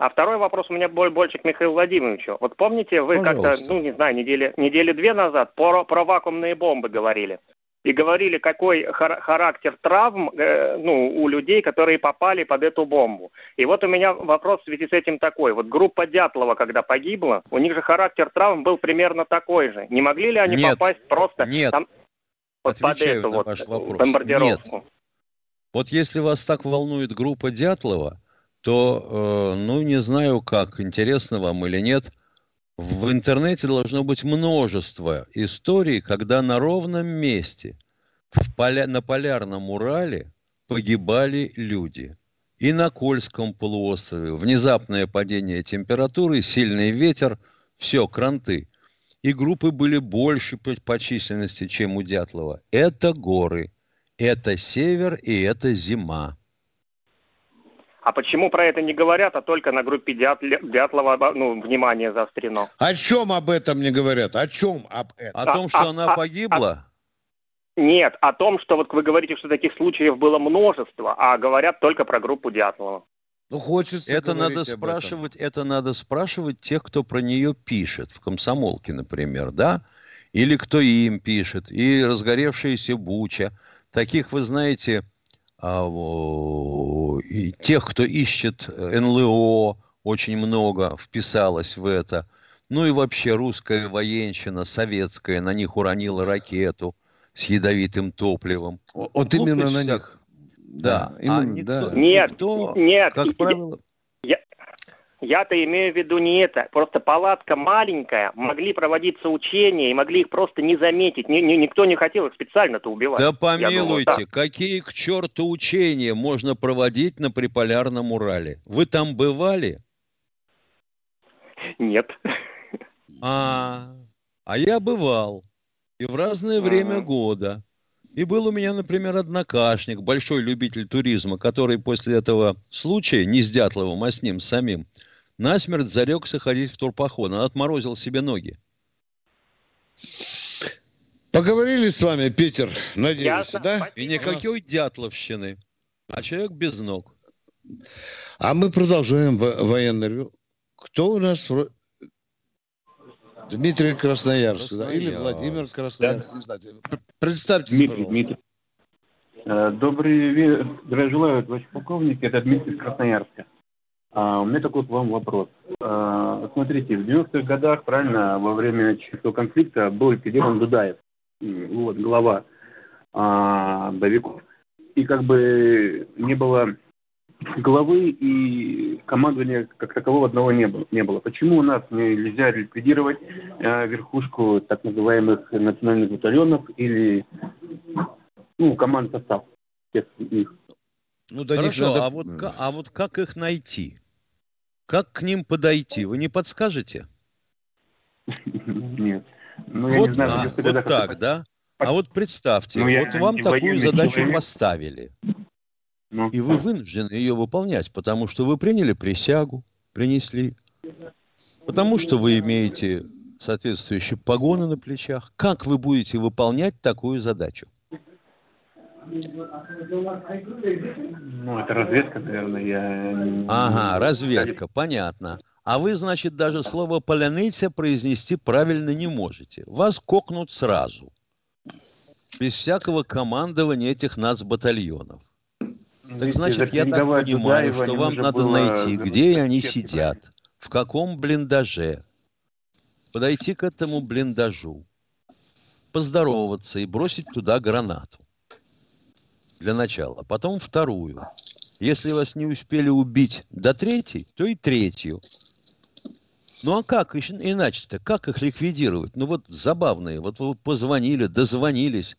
[SPEAKER 8] А второй вопрос у меня больше к Михаилу Владимировичу. Вот помните, вы как-то, ну, не знаю, недели, недели две назад про, про вакуумные бомбы говорили. И говорили, какой хар- характер травм э, ну, у людей, которые попали под эту бомбу. И вот у меня вопрос в связи с этим такой. Вот группа Дятлова, когда погибла, у них же характер травм был примерно такой же. Не могли ли они
[SPEAKER 4] нет,
[SPEAKER 8] попасть просто...
[SPEAKER 4] Нет,
[SPEAKER 8] там,
[SPEAKER 4] вот Отвечаю под эту на вот ваш вопрос.
[SPEAKER 8] бомбардировку. Нет.
[SPEAKER 4] Вот если вас так волнует группа Дятлова, то, э, ну, не знаю как, интересно вам или нет, в интернете должно быть множество историй, когда на ровном месте, в поля, на полярном Урале погибали люди. И на Кольском полуострове внезапное падение температуры, сильный ветер, все, кранты и группы были больше по численности, чем у Дятлова. Это горы, это север и это зима.
[SPEAKER 8] А почему про это не говорят, а только на группе Дятлова ну, внимание заострено?
[SPEAKER 3] О чем об этом не говорят? О чем об этом?
[SPEAKER 4] О том, что а, она а, погибла?
[SPEAKER 8] А, нет, о том, что вот вы говорите, что таких случаев было множество, а говорят только про группу Дятлова.
[SPEAKER 3] Ну, хочется
[SPEAKER 4] это надо спрашивать, этом. это надо спрашивать тех, кто про нее пишет, в комсомолке, например, да? Или кто им пишет, и разгоревшаяся буча. Таких, вы знаете, а, и тех, кто ищет НЛО, очень много вписалось в это. Ну и вообще русская военщина, советская, на них уронила ракету с ядовитым топливом.
[SPEAKER 3] Вот именно на них.
[SPEAKER 4] Да.
[SPEAKER 8] да. А никто, да. Нет, никто, нет. Как правило... Я-то имею в виду не это. Просто палатка маленькая, могли проводиться учения, и могли их просто не заметить. Ни, ни, никто не хотел их специально-то убивать.
[SPEAKER 4] Да помилуйте, думаю, какие к черту учения можно проводить на Приполярном Урале? Вы там бывали?
[SPEAKER 8] Нет.
[SPEAKER 4] А, А я бывал. И в разное время года. И был у меня, например, однокашник, большой любитель туризма, который после этого случая, не с Дятловым, а с ним самим, насмерть зарекся ходить в турпоход. Он отморозил себе ноги.
[SPEAKER 3] Поговорили с вами, Питер, надеюсь, Ясно. да?
[SPEAKER 4] И никакой дятловщины, а человек без ног.
[SPEAKER 3] А мы продолжаем военный Кто у нас? Дмитрий Красноярск, да? или Владимир Красноярск, да. не знаю. Представьтесь,
[SPEAKER 9] Дмитрий, пожалуйста. Дмитрий. Э, добрый здравия желаю, товарищ полковник. Это Дмитрий Красноярска. А, у меня такой к вам вопрос. А, смотрите, в 90-х годах, правильно, во время чеченского конфликта был ликвидирован Дудаев, вот, глава а, боевиков. И как бы не было главы и командования как такового одного не было. Не было. Почему у нас нельзя ликвидировать э, верхушку так называемых национальных батальонов или ну, команд состав всех
[SPEAKER 4] их? Ну, да Хорошо, надо... а, вот, а вот как их найти? Как к ним подойти? Вы не подскажете?
[SPEAKER 9] Нет.
[SPEAKER 4] Ну, вот, не знаю, а, вот так, да? А вот представьте, ну, вот вам такую задачу человек. поставили. Ну, и вы вынуждены ее выполнять, потому что вы приняли присягу, принесли, потому что вы имеете соответствующие погоны на плечах. Как вы будете выполнять такую задачу?
[SPEAKER 9] Ну, это разведка, наверное, я...
[SPEAKER 4] Ага, разведка, понятно. А вы, значит, даже слово «поляныця» произнести правильно не можете. Вас кокнут сразу. Без всякого командования этих нацбатальонов. Так значит, я так понимаю, что вам надо найти, где они сидят, в каком блиндаже, подойти к этому блиндажу, поздороваться и бросить туда гранату для начала. Потом вторую. Если вас не успели убить до третьей, то и третью. Ну а как иначе-то? Как их ликвидировать? Ну вот забавные. Вот вы позвонили, дозвонились.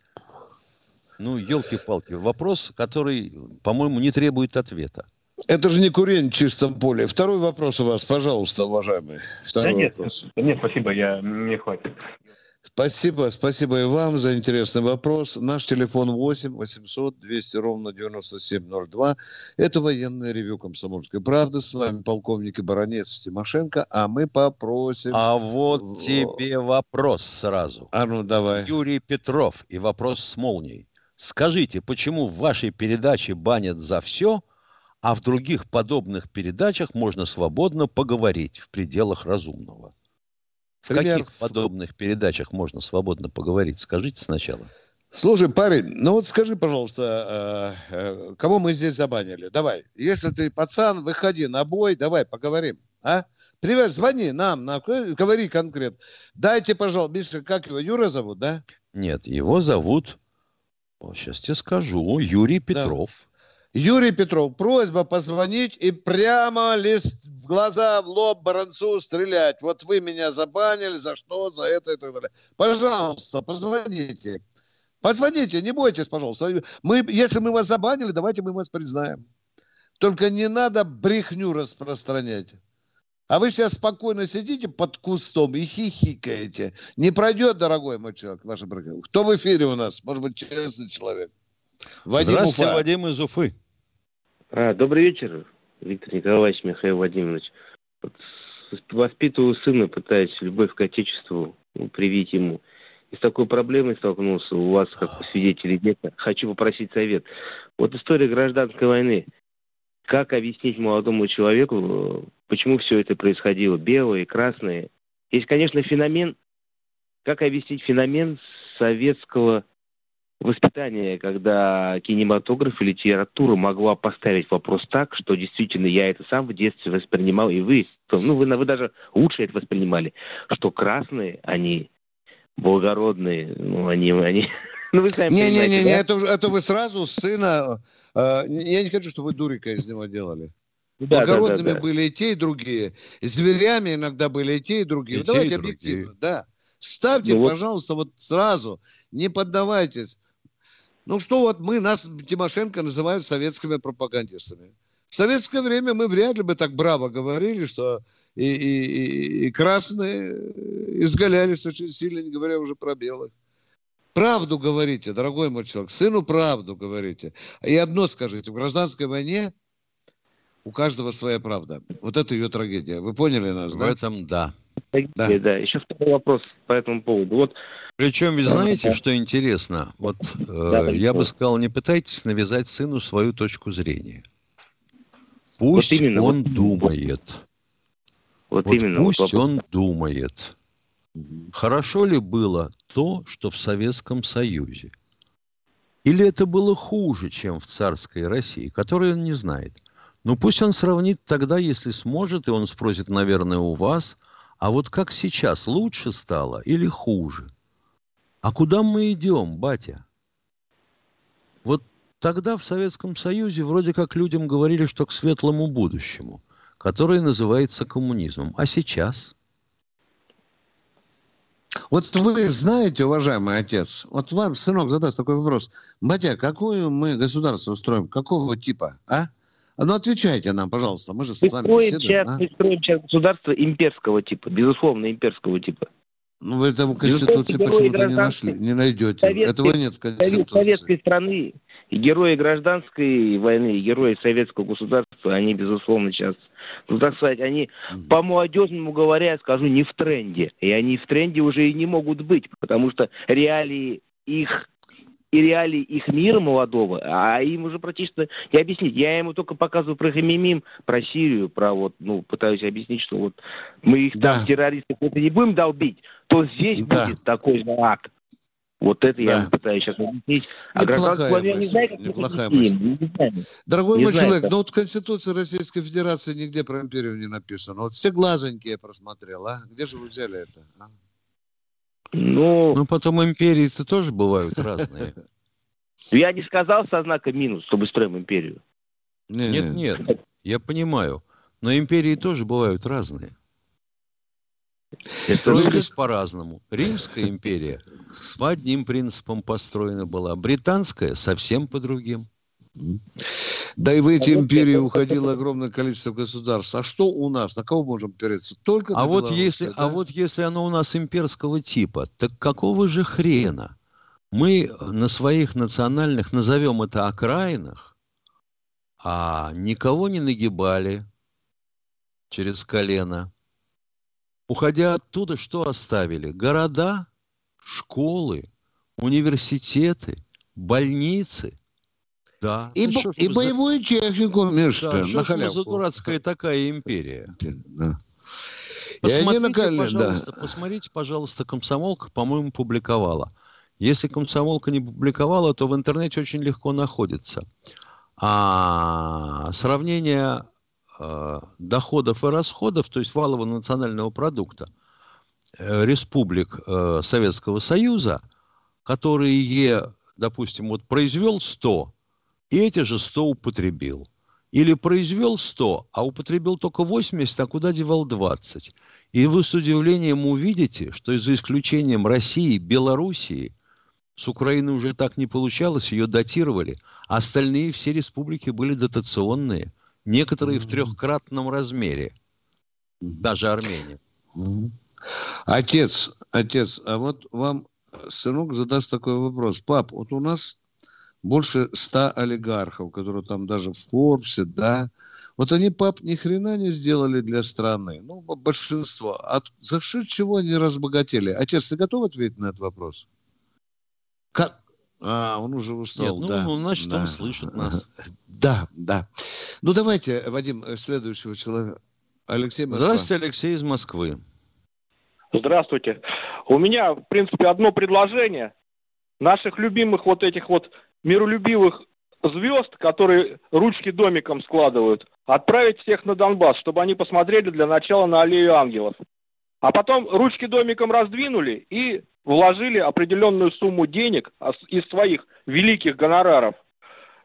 [SPEAKER 4] Ну, елки-палки, вопрос, который, по-моему, не требует ответа.
[SPEAKER 3] Это же не курение в чистом поле. Второй вопрос у вас, пожалуйста, уважаемый. Второй
[SPEAKER 9] да нет, вопрос. нет, спасибо, я, мне хватит.
[SPEAKER 3] Спасибо, спасибо и вам за интересный вопрос. Наш телефон 8 800 200 ровно 9702. Это военное ревю «Комсомольской правды». С вами полковник и баронец Тимошенко, а мы попросим...
[SPEAKER 4] А вот тебе вопрос сразу.
[SPEAKER 3] А ну, давай.
[SPEAKER 4] Юрий Петров и вопрос с молнией. Скажите, почему в вашей передаче банят за все, а в других подобных передачах можно свободно поговорить в пределах разумного? В Пример. каких подобных передачах можно свободно поговорить? Скажите сначала.
[SPEAKER 3] Слушай, парень, ну вот скажи, пожалуйста, э, э, кого мы здесь забанили? Давай. Если ты пацан, выходи на бой, давай поговорим. А? Привет, звони нам, на, говори конкретно. Дайте, пожалуйста, Миша, как его, Юра зовут, да?
[SPEAKER 4] Нет, его зовут Сейчас тебе скажу. Юрий Петров.
[SPEAKER 3] Да. Юрий Петров, просьба позвонить и прямо лист в глаза, в лоб Баранцу стрелять. Вот вы меня забанили, за что, за это и так далее. Пожалуйста, позвоните. Позвоните, не бойтесь, пожалуйста. Мы, если мы вас забанили, давайте мы вас признаем. Только не надо брехню распространять. А вы сейчас спокойно сидите под кустом и хихикаете. Не пройдет, дорогой мой человек, ваша брага. Кто в эфире у нас? Может быть, честный человек.
[SPEAKER 4] Вадим Здравствуйте, Уфа. Вадим из Уфы.
[SPEAKER 10] А, добрый вечер, Виктор Николаевич, Михаил Владимирович. Вот воспитываю сына, пытаюсь любовь к Отечеству ну, привить ему. И с такой проблемой столкнулся у вас, как у свидетелей детства. Хочу попросить совет. Вот история гражданской войны – как объяснить молодому человеку, почему все это происходило, белое, красное? Есть, конечно, феномен, как объяснить феномен советского воспитания, когда кинематограф и литература могла поставить вопрос так, что действительно я это сам в детстве воспринимал, и вы, ну вы, вы даже лучше это воспринимали, что красные, они благородные, ну они, они <laughs>
[SPEAKER 3] ну, вы сами не, не, не, не, это, это вы сразу сына... Э, я не хочу, чтобы вы дурика из него делали. Да, Благородными да, да, да. были и те, и другие. Зверями иногда были и те, и другие. И Давайте и объективно, другие. да. Ставьте, ну, пожалуйста, вот сразу. Не поддавайтесь. Ну что вот мы, нас Тимошенко называют советскими пропагандистами. В советское время мы вряд ли бы так браво говорили, что и, и, и красные изгалялись очень сильно, не говоря уже про белых. Правду говорите, дорогой мой человек, сыну правду говорите. И одно скажите, в гражданской войне у каждого своя правда. Вот это ее трагедия. Вы поняли нас,
[SPEAKER 4] в
[SPEAKER 3] да?
[SPEAKER 4] В этом да.
[SPEAKER 10] Да. да. Еще второй вопрос по этому поводу. Вот
[SPEAKER 4] причем, вы знаете, что интересно? Вот э, я бы сказал, не пытайтесь навязать сыну свою точку зрения. Пусть вот именно, он вот, думает. Вот, вот именно. Пусть вот он думает. Хорошо ли было то, что в Советском Союзе? Или это было хуже, чем в царской России, которой он не знает? Ну, пусть он сравнит тогда, если сможет, и он спросит, наверное, у вас, а вот как сейчас, лучше стало или хуже? А куда мы идем, батя? Вот тогда в Советском Союзе вроде как людям говорили, что к светлому будущему, которое называется коммунизмом. А сейчас?
[SPEAKER 3] Вот вы знаете, уважаемый отец, вот вам сынок задаст такой вопрос. Батя, какое мы государство устроим? Какого типа, а? Ну, отвечайте нам, пожалуйста, мы же с вами
[SPEAKER 10] беседуем. А? Мы строим сейчас государство имперского типа, безусловно, имперского типа.
[SPEAKER 3] Ну, вы это в Конституции почему-то не нашли, не найдете.
[SPEAKER 10] Советской,
[SPEAKER 3] Этого нет в Конституции.
[SPEAKER 10] Советской страны, и герои гражданской войны, и герои советского государства, они, безусловно, сейчас, ну, так сказать, они, mm-hmm. по молодежному говоря, я скажу, не в тренде. И они в тренде уже и не могут быть, потому что реалии их и реалии их мира молодого, а им уже практически не объяснить. Я ему только показываю про Хамимим, про Сирию, про вот, ну, пытаюсь объяснить, что вот мы их да. террористов, это не будем долбить, то здесь да. будет такой же акт. Вот это да. я пытаюсь сейчас объяснить. А
[SPEAKER 3] гражданскую я не знаю, как неплохая мысль. Не знаю. Дорогой не мой знаю, человек, как... ну вот в Конституции Российской Федерации нигде про империю не написано. Вот все глазонькие я просмотрел, а? Где же вы взяли это? А?
[SPEAKER 4] Ну, ну потом империи-то тоже бывают разные. <laughs>
[SPEAKER 10] Я не сказал со знаком минус, чтобы строим империю.
[SPEAKER 4] Нет, нет, я понимаю. Но империи тоже бывают разные. Строились по-разному. Римская империя по одним принципам построена была. Британская совсем по другим.
[SPEAKER 3] Да и в эти империи уходило огромное количество государств. А что у нас? На кого можем опереться? Только
[SPEAKER 4] а вот если, да? А вот если оно у нас имперского типа, так какого же хрена мы на своих национальных, назовем это окраинах, а никого не нагибали через колено. Уходя оттуда, что оставили? Города, школы, университеты, больницы – да.
[SPEAKER 3] И, ну, бо- и боевую за... технику, между
[SPEAKER 4] да, на халявку. за дурацкая такая империя? Да. Посмотрите, накали... пожалуйста, да. посмотрите, пожалуйста, комсомолка, по-моему, публиковала. Если комсомолка не публиковала, то в интернете очень легко находится. А сравнение э, доходов и расходов, то есть валового национального продукта э, республик э, Советского Союза, которые, допустим, вот произвел 100, и эти же 100 употребил. Или произвел 100, а употребил только 80, а куда девал 20. И вы с удивлением увидите, что за исключением России, Белоруссии, с Украины уже так не получалось, ее датировали. А остальные все республики были дотационные. Некоторые в трехкратном размере. Даже Армения.
[SPEAKER 3] Отец, отец, а вот вам сынок задаст такой вопрос. Пап, вот у нас больше ста олигархов, которые там даже в Форбсе, да. Вот они, пап, ни хрена не сделали для страны. Ну, большинство. А за счет чего они разбогатели? Отец, ты готов ответить на этот вопрос? Как? А, он уже устал. Нет,
[SPEAKER 4] ну,
[SPEAKER 3] ну,
[SPEAKER 4] значит, да. он слышит нас. <laughs>
[SPEAKER 3] Да, да. Ну, давайте, Вадим, следующего человека. Алексей
[SPEAKER 4] Москва. Здравствуйте, Алексей из Москвы.
[SPEAKER 11] Здравствуйте. У меня, в принципе, одно предложение. Наших любимых вот этих вот миролюбивых звезд, которые ручки домиком складывают, отправить всех на Донбасс, чтобы они посмотрели для начала на аллею ангелов. А потом ручки домиком раздвинули и вложили определенную сумму денег из своих великих гонораров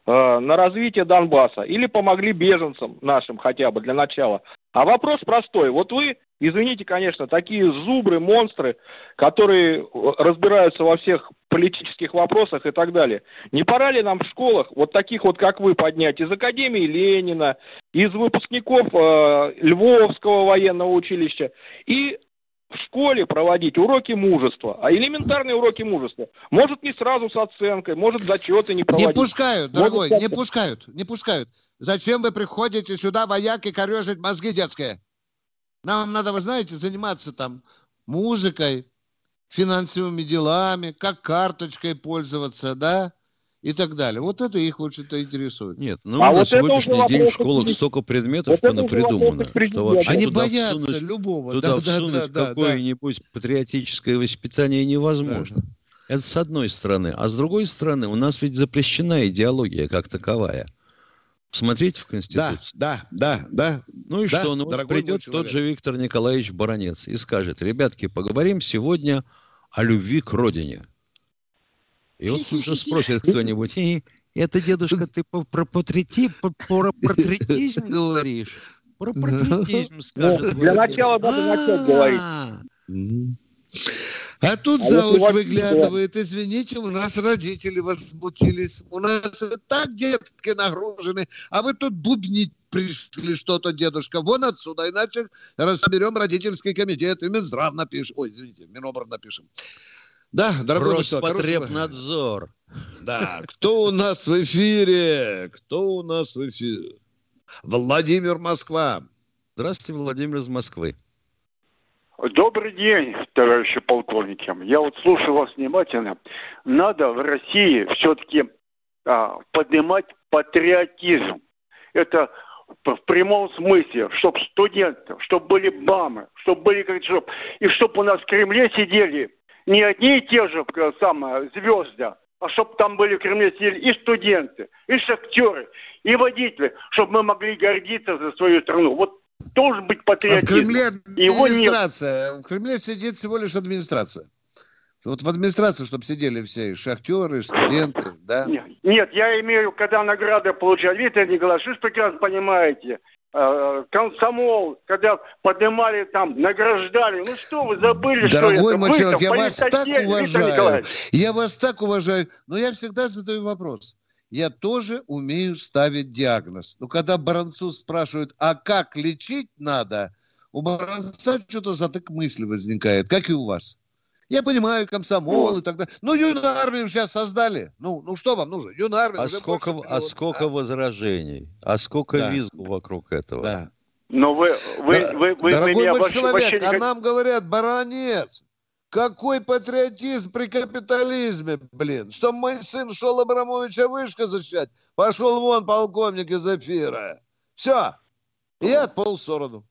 [SPEAKER 11] э, на развитие Донбасса. Или помогли беженцам нашим хотя бы для начала. А вопрос простой. Вот вы, извините, конечно, такие зубры, монстры, которые э, разбираются во всех политических вопросах и так далее. Не пора ли нам в школах вот таких вот, как вы, поднять из Академии Ленина, из выпускников э, Львовского военного училища и в школе проводить уроки мужества, а элементарные уроки мужества. Может, не сразу с оценкой, может, зачеты не проводить.
[SPEAKER 3] Не пускают, дорогой, может, не пускают, не пускают. Зачем вы приходите сюда, вояки, корежить мозги детские? Нам надо, вы знаете, заниматься там музыкой, финансовыми делами, как карточкой пользоваться, да? И так далее. Вот это их очень-то интересует.
[SPEAKER 4] Нет, ну а на вот сегодняшний день в школах столько предметов вот понапридумано, что вообще
[SPEAKER 3] Они боятся всунуть, любого.
[SPEAKER 4] Туда да, всунуть да, да, какое-нибудь да. патриотическое воспитание невозможно. Да. Это с одной стороны. А с другой стороны, у нас ведь запрещена идеология как таковая. Смотрите в Конституцию.
[SPEAKER 3] Да, да, да, да.
[SPEAKER 4] Ну и да, что? Ну вот придет тот же Виктор Николаевич Баранец и скажет, ребятки, поговорим сегодня о любви к родине. И вот уже спросит <laughs> кто-нибудь, это, дедушка, ты про патриотизм, про патриотизм <laughs> говоришь? Про патриотизм скажет.
[SPEAKER 11] Для начала надо начать говорить.
[SPEAKER 3] А тут а зауч выглядывает, извините, у нас родители возмутились, у нас и так детки нагружены, а вы тут бубнить пришли что-то, дедушка, вон отсюда, иначе разберем родительский комитет, и Минздрав напишем, ой, извините, Минобр напишем. Да, дорогой
[SPEAKER 4] Роспотребнадзор.
[SPEAKER 3] Да, кто у нас в эфире? Кто у нас в эфире? Владимир Москва.
[SPEAKER 4] Здравствуйте, Владимир из Москвы.
[SPEAKER 12] Добрый день, товарищи полковники. Я вот слушаю вас внимательно. Надо в России все-таки а, поднимать патриотизм. Это в прямом смысле, чтобы студенты, чтобы были бамы, чтобы были как чтобы, и чтобы у нас в Кремле сидели не одни и те же э, самые звезды, а чтобы там были в Кремле сидели и студенты, и шахтеры, и водители, чтобы мы могли гордиться за свою страну. Вот должен быть патриотизм. А в
[SPEAKER 3] Кремле администрация. Его нет. В Кремле сидит всего лишь администрация. Вот в администрации, чтобы сидели все шахтеры, студенты, да?
[SPEAKER 12] Нет, нет, я имею, когда награды получали. Виктор Николаевич, вы прекрасно понимаете, Э, комсомол, когда поднимали там, награждали. Ну что вы забыли,
[SPEAKER 3] Дорогой
[SPEAKER 12] что
[SPEAKER 3] мой это? человек, я вас так уважаю. Я вас так уважаю. Но я всегда задаю вопрос. Я тоже умею ставить диагноз. Но когда Баранцу спрашивают, а как лечить надо, у Баранца что-то затык мысли возникает, как и у вас. Я понимаю, комсомол ну, и так далее. Ну, юную армию сейчас создали. Ну, ну что вам нужно? Юную армию.
[SPEAKER 4] А сколько, а сколько а? возражений? А сколько да. визгу вокруг этого?
[SPEAKER 3] Да.
[SPEAKER 12] Но вы, вы, да, вы, вы,
[SPEAKER 3] Дорогой
[SPEAKER 12] вы меня
[SPEAKER 3] мой человек, а нам говорят, баронец, какой патриотизм при капитализме, блин. Что мой сын шел Абрамовича вышка защищать, пошел вон полковник из эфира. Все. И я отпол в сторону.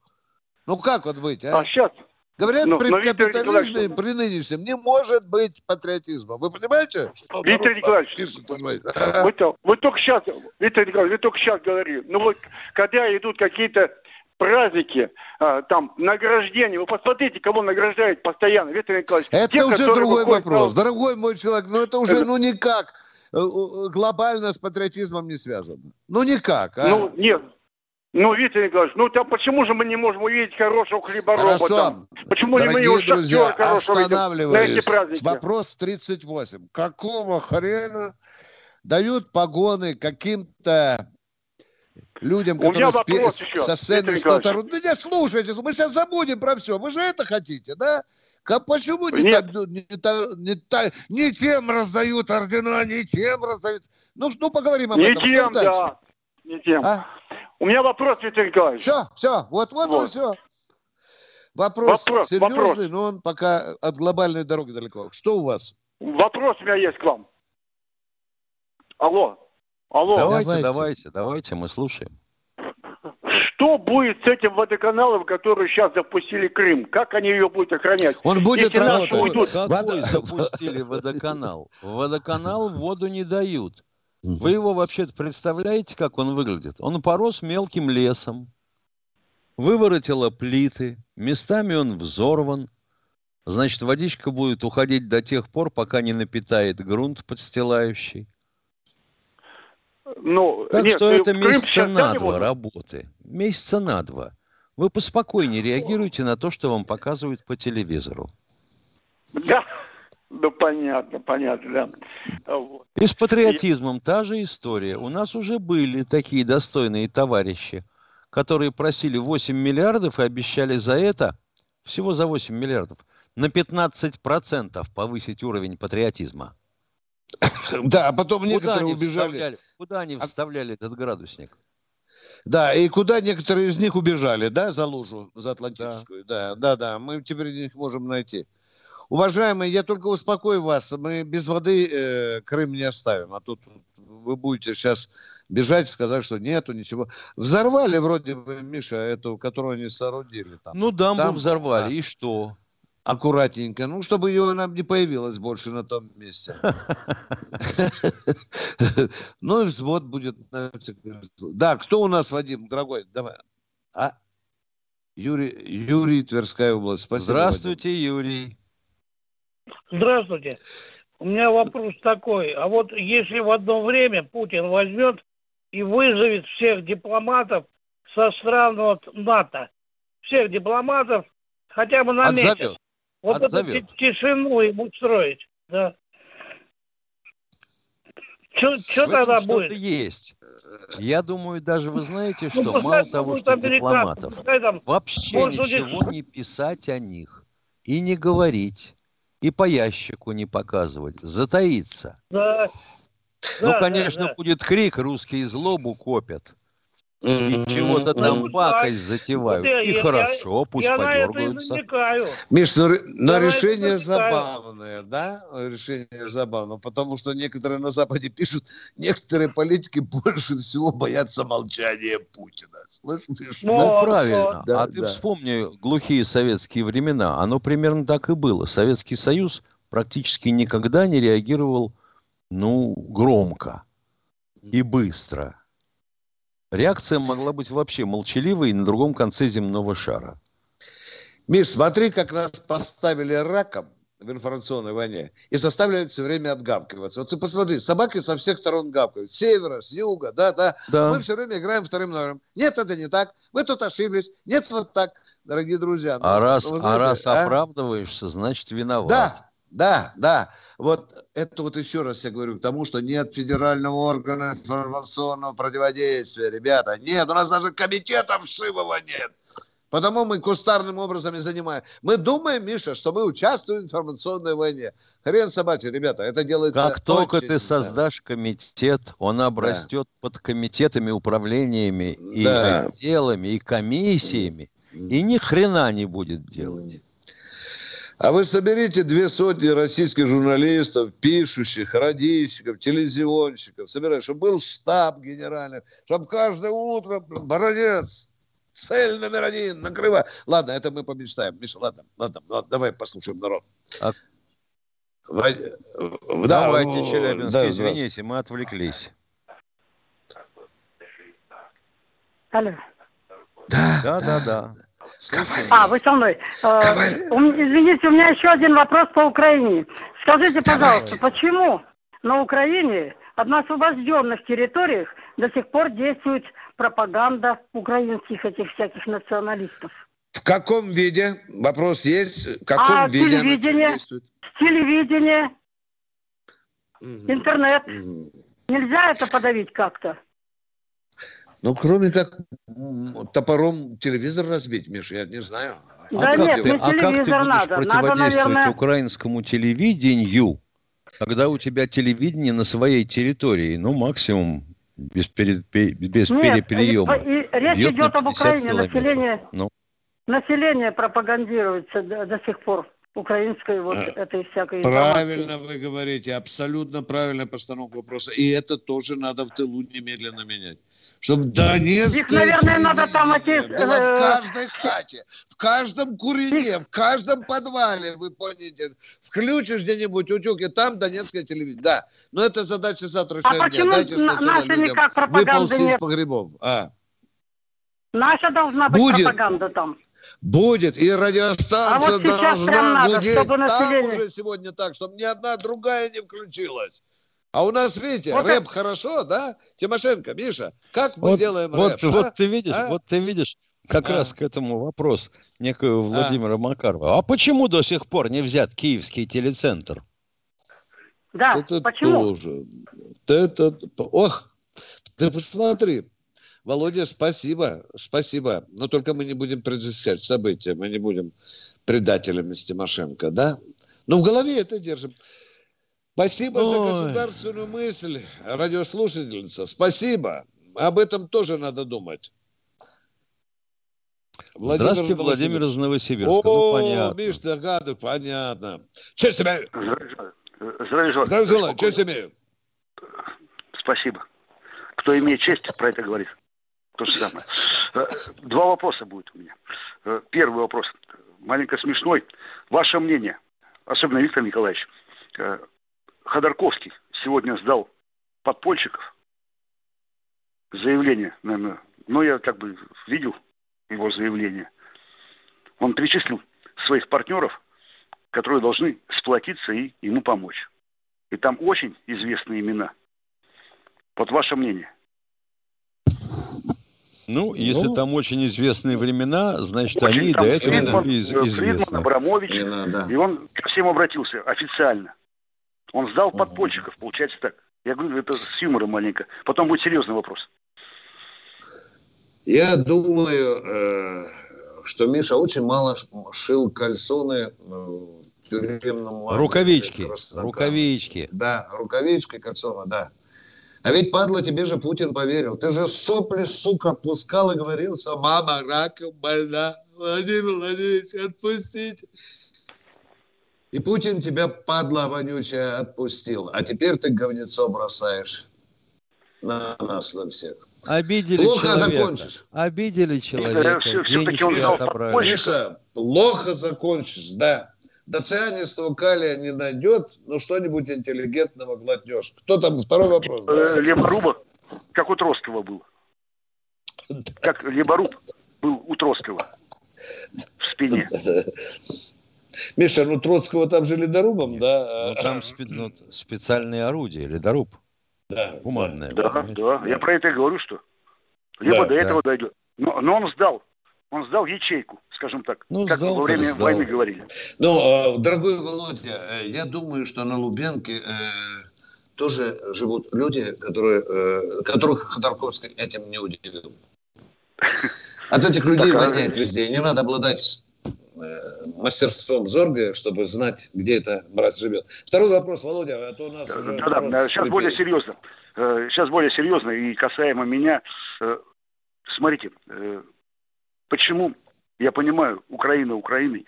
[SPEAKER 3] Ну как вот быть, а?
[SPEAKER 12] А сейчас,
[SPEAKER 3] Говорят, но, при но, капитализме, при нынешнем, не может быть патриотизма. Вы понимаете?
[SPEAKER 12] Что Виктор Николаевич, вы, то, вы только сейчас, Виктор Николаевич, вы только сейчас говорили. Ну вот, когда идут какие-то праздники, а, там, награждения. Вы посмотрите, кого награждают постоянно, Виктор Николаевич.
[SPEAKER 3] Это те, уже другой вопрос. На... Дорогой мой человек, ну это уже, ну никак э, э, глобально с патриотизмом не связано. Ну никак. А?
[SPEAKER 12] Ну нет, ну, Виктор Николаевич, ну там почему же мы не можем увидеть хорошего хлебороба
[SPEAKER 3] Хорошо.
[SPEAKER 12] там? Почему
[SPEAKER 3] Дорогие
[SPEAKER 12] не мы
[SPEAKER 3] его друзья, останавливаюсь. Вопрос 38. Какого хрена дают погоны каким-то людям, которые спе- со сцены что-то... Да не слушайте, мы сейчас забудем про все. Вы же это хотите, да? Как, почему не, так, не, не, не, не тем раздают ордена, не тем раздают... Ну, ну поговорим об
[SPEAKER 12] не
[SPEAKER 3] этом.
[SPEAKER 12] Тем, да. Не тем. А? У меня вопрос, Виктор Николаевич.
[SPEAKER 3] Все, все, вот, вот, вот. все. Вопрос, вопрос серьезный, вопрос. но он пока от глобальной дороги далеко. Что у вас?
[SPEAKER 12] Вопрос у меня есть к вам. Алло. Алло.
[SPEAKER 4] Давайте, давайте, давайте, давайте мы слушаем.
[SPEAKER 12] Что будет с этим водоканалом, который сейчас запустили Крым? Как они ее будут охранять?
[SPEAKER 3] Он будет Если
[SPEAKER 4] работать. Уйдут... Какой запустили водоканал? Водоканал воду не дают. Вы его вообще представляете, как он выглядит? Он порос мелким лесом, выворотило плиты, местами он взорван. Значит, водичка будет уходить до тех пор, пока не напитает грунт подстилающий. Ну, так нет, что это месяца на два работы. Месяца на два. вы поспокойнее реагируете на то, что вам показывают по телевизору.
[SPEAKER 12] Да, ну понятно, понятно, да. Вот.
[SPEAKER 4] И с патриотизмом та же история. У нас уже были такие достойные товарищи, которые просили 8 миллиардов и обещали за это, всего за 8 миллиардов, на 15% повысить уровень патриотизма. <coughs>
[SPEAKER 3] Да, а потом куда некоторые убежали. Вставляли,
[SPEAKER 4] куда они а вставляли этот градусник?
[SPEAKER 3] Да, и куда некоторые из них убежали, да, за лужу, за Атлантическую. Да, да, да, да. мы теперь их можем найти. Уважаемые, я только успокою вас, мы без воды э, Крым не оставим, а тут вы будете сейчас бежать, сказать, что нету ничего. Взорвали вроде бы, Миша, эту, которую они соорудили. Там.
[SPEAKER 4] Ну, дамбу там, взорвали, да. и что?
[SPEAKER 3] аккуратненько, ну, чтобы ее нам не появилось больше на том месте. Ну, и взвод будет. Да, кто у нас, Вадим, дорогой? Давай. А? Юрий, Юрий, Тверская область. Спасибо.
[SPEAKER 4] Здравствуйте, Юрий.
[SPEAKER 13] Здравствуйте. У меня вопрос такой. А вот если в одно время Путин возьмет и вызовет всех дипломатов со стран вот НАТО, всех дипломатов хотя бы на Отзовет. месяц. Вот Отзовет. эту тишину ему устроить, да. Что тогда будет?
[SPEAKER 4] есть. Я думаю, даже вы знаете, ну, что ну, мало того, что дипломатов, вообще ничего не писать о них и не говорить, и по ящику не показывать, затаиться. Да. Ну, да, конечно, да, да. будет крик, русские злобу копят. И чего-то там ну, пакость затевают. Вот и я, хорошо, я, пусть я подергаются.
[SPEAKER 3] Миш, ну, на решение забавное, да? Решение забавное, потому что некоторые на Западе пишут, некоторые политики <laughs> больше всего боятся молчания Путина.
[SPEAKER 4] Слышишь? Ну, ну правильно. Да, а да. ты вспомни глухие советские времена. Оно примерно так и было. Советский Союз практически никогда не реагировал, ну, громко и быстро Реакция могла быть вообще молчаливой на другом конце земного шара.
[SPEAKER 3] Миш, смотри, как нас поставили раком в информационной войне и заставляют все время отгавкиваться. Вот ты посмотри, собаки со всех сторон гавкают. С севера, с юга, да, да. да. Мы все время играем вторым номером. Нет, это не так. Вы тут ошиблись. Нет, вот так. Дорогие друзья.
[SPEAKER 4] А, ну, раз, знаете, а раз а? оправдываешься, значит виноват.
[SPEAKER 3] Да, да, да. Вот это вот еще раз я говорю к тому, что нет федерального органа информационного противодействия, ребята. Нет, у нас даже комитета вшивого нет. Потому мы кустарным образом и занимаем. Мы думаем, Миша, что мы участвуем в информационной войне. Хрен собачий, ребята, это делается
[SPEAKER 4] Как только ты создашь комитет, он обрастет да. под комитетами, управлениями и да. отделами, и комиссиями, и ни хрена не будет делать.
[SPEAKER 3] А вы соберите две сотни российских журналистов, пишущих, радищиков, телевизионщиков, собирай, чтобы был штаб генеральный, чтобы каждое утро, бородец, цель номер один, накрывай. Ладно, это мы помечтаем. Миша, ладно, ладно, ладно давай послушаем народ. А...
[SPEAKER 4] Давайте, Челябинск, да, извините, мы отвлеклись.
[SPEAKER 7] Алло.
[SPEAKER 3] Да,
[SPEAKER 7] да,
[SPEAKER 3] да, да.
[SPEAKER 7] А, вы со мной. Э, извините, у меня еще один вопрос по Украине. Скажите, пожалуйста, почему на Украине, на освобожденных территориях, до сих пор действует пропаганда украинских этих всяких националистов?
[SPEAKER 3] В каком виде? Вопрос есть. В каком
[SPEAKER 7] а,
[SPEAKER 3] виде
[SPEAKER 7] телевидение, действует? Телевидение, угу. интернет. Угу. Нельзя это подавить как-то?
[SPEAKER 3] Ну, кроме как топором телевизор разбить, Миша, я не знаю.
[SPEAKER 4] Да а, нет, как ты, а как ты будешь надо. противодействовать надо, наверное... украинскому телевидению, когда у тебя телевидение на своей территории, ну, максимум без, пере, без Нет, переприема.
[SPEAKER 7] И, и, речь идет об Украине, население, ну. население пропагандируется до, до сих пор украинской вот а, этой всякой
[SPEAKER 3] Правильно вы говорите, абсолютно правильная постановка вопроса. И это тоже надо в тылу немедленно менять чтобы Донецкая Их,
[SPEAKER 7] наверное, надо там отец...
[SPEAKER 3] была в каждой хате, в каждом курине, в каждом подвале, вы поняли. Включишь где-нибудь утюг, и там Донецкое телевидение. Да, но это задача завтрашнего
[SPEAKER 7] а дня. Дайте сначала людям
[SPEAKER 3] выползти нет? из погребов. А.
[SPEAKER 7] Наша должна быть Будет. пропаганда там.
[SPEAKER 3] Будет, и радиостанция а вот должна гудеть там население... уже сегодня так, чтобы ни одна другая не включилась. А у нас, видите, вот рэп это... хорошо, да? Тимошенко, Миша, как мы
[SPEAKER 4] вот,
[SPEAKER 3] делаем
[SPEAKER 4] вот,
[SPEAKER 3] рэп?
[SPEAKER 4] Вот а? ты видишь, а? вот ты видишь, как а. раз к этому вопрос некого Владимира а. Макарова. А почему до сих пор не взят киевский телецентр?
[SPEAKER 7] Да, это почему? Тоже.
[SPEAKER 3] Это, ох, ты посмотри. Володя, спасибо, спасибо. Но только мы не будем предвещать события, мы не будем предателями с Тимошенко, да? Но в голове это держим. Спасибо Ой. за государственную мысль, радиослушательница. Спасибо. Об этом тоже надо думать.
[SPEAKER 4] Владимир Здравствуйте, Владимир из Новосибирска. Ну,
[SPEAKER 3] О, ну, понятно. Миш, догадывай, понятно. Честь имею. Здравия желаю. Здравия желаю. Честь имею.
[SPEAKER 14] Спасибо. Кто имеет честь, про это говорит. То же самое. Э, два вопроса будет у меня. Э, первый вопрос, маленько смешной. Ваше мнение, особенно Виктор Николаевич, э, Ходорковский сегодня сдал подпольщиков заявление, наверное, но я как бы видел его заявление. Он перечислил своих партнеров, которые должны сплотиться и ему помочь. И там очень известные имена. Вот ваше мнение.
[SPEAKER 4] Ну, если ну, там очень известные времена, значит, очень они до этого Фридман, были известны. Фридман,
[SPEAKER 14] Абрамович, и он ко всем обратился официально. Он сдал подпольщиков, получается так. Я говорю, это с юмором маленько. Потом будет серьезный вопрос.
[SPEAKER 3] Я думаю, э, что Миша очень мало шил кальсоны в тюремном
[SPEAKER 4] лагере. Рукавички, рукавички.
[SPEAKER 3] Да, рукавички, кальсоны, да. А ведь, падла, тебе же Путин поверил. Ты же сопли, сука, пускал и говорил, что мама раком больна. Владимир Владимирович, отпустите. И Путин тебя, падла вонючая, отпустил. А теперь ты говнецо бросаешь на нас, на всех.
[SPEAKER 4] Обидели
[SPEAKER 3] плохо
[SPEAKER 4] человека.
[SPEAKER 3] закончишь.
[SPEAKER 4] Обидели человека. Все,
[SPEAKER 3] Денежки отобрали. Миша, плохо закончишь, да. До цианистого калия не найдет, но что-нибудь интеллигентного глотнешь. Кто там? Второй вопрос.
[SPEAKER 14] Э, Леборуба, как у Троцкого был. <laughs> Как Леборуб был у Троцкого в спине. <laughs>
[SPEAKER 3] Миша, ну Троцкого там же ледорубом, да?
[SPEAKER 4] Ну там спе- ну, специальные орудия, ледоруб.
[SPEAKER 3] Да.
[SPEAKER 4] Гуманное.
[SPEAKER 14] Да, да. Я про это и говорю, что либо да, до этого да. дойдет. Но, но он сдал. Он сдал ячейку, скажем так, ну, как сдал, во время сдал. войны говорили.
[SPEAKER 3] Ну, дорогой Володя, э, я думаю, что на Лубенке э, тоже живут люди, которые, э, которых Ходорковский этим не удивил. <laughs> От этих людей а воняет везде. Не надо обладать мастерством Зорга, чтобы знать, где эта мразь живет. Второй вопрос, Володя, а то у нас
[SPEAKER 14] да, уже... Да, да, сейчас более серьезно. Э, сейчас более серьезно и касаемо меня. Э, смотрите, почему, я понимаю, Украина Украиной,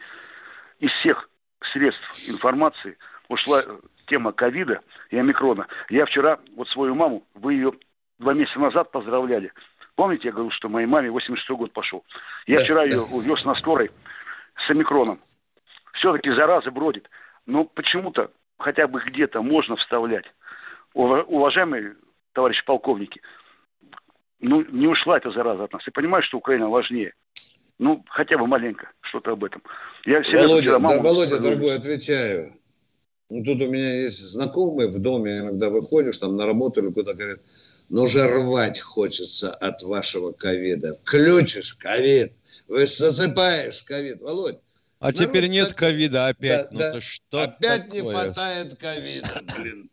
[SPEAKER 14] из всех средств информации ушла тема ковида и омикрона. Я вчера, вот свою маму, вы ее два месяца назад поздравляли. Помните, я говорил, что моей маме 86 год пошел. Я да, вчера да. ее увез на скорой с омикроном. Все-таки зараза бродит. Но почему-то хотя бы где-то можно вставлять. Уважаемые товарищи полковники, ну, не ушла эта зараза от нас. И понимаешь, что Украина важнее. Ну, хотя бы маленько что-то об этом.
[SPEAKER 3] Я Володя, да, маму... Володя, дорогой, отвечаю. Ну, тут у меня есть знакомые в доме, иногда выходишь там на работу или куда-то, говорят, ну же рвать хочется от вашего ковида. Включишь ковид, вы засыпаешь ковид. Володь,
[SPEAKER 4] а теперь нет ковида опять.
[SPEAKER 3] Да, ну да. что Опять такое? не хватает ковида, блин.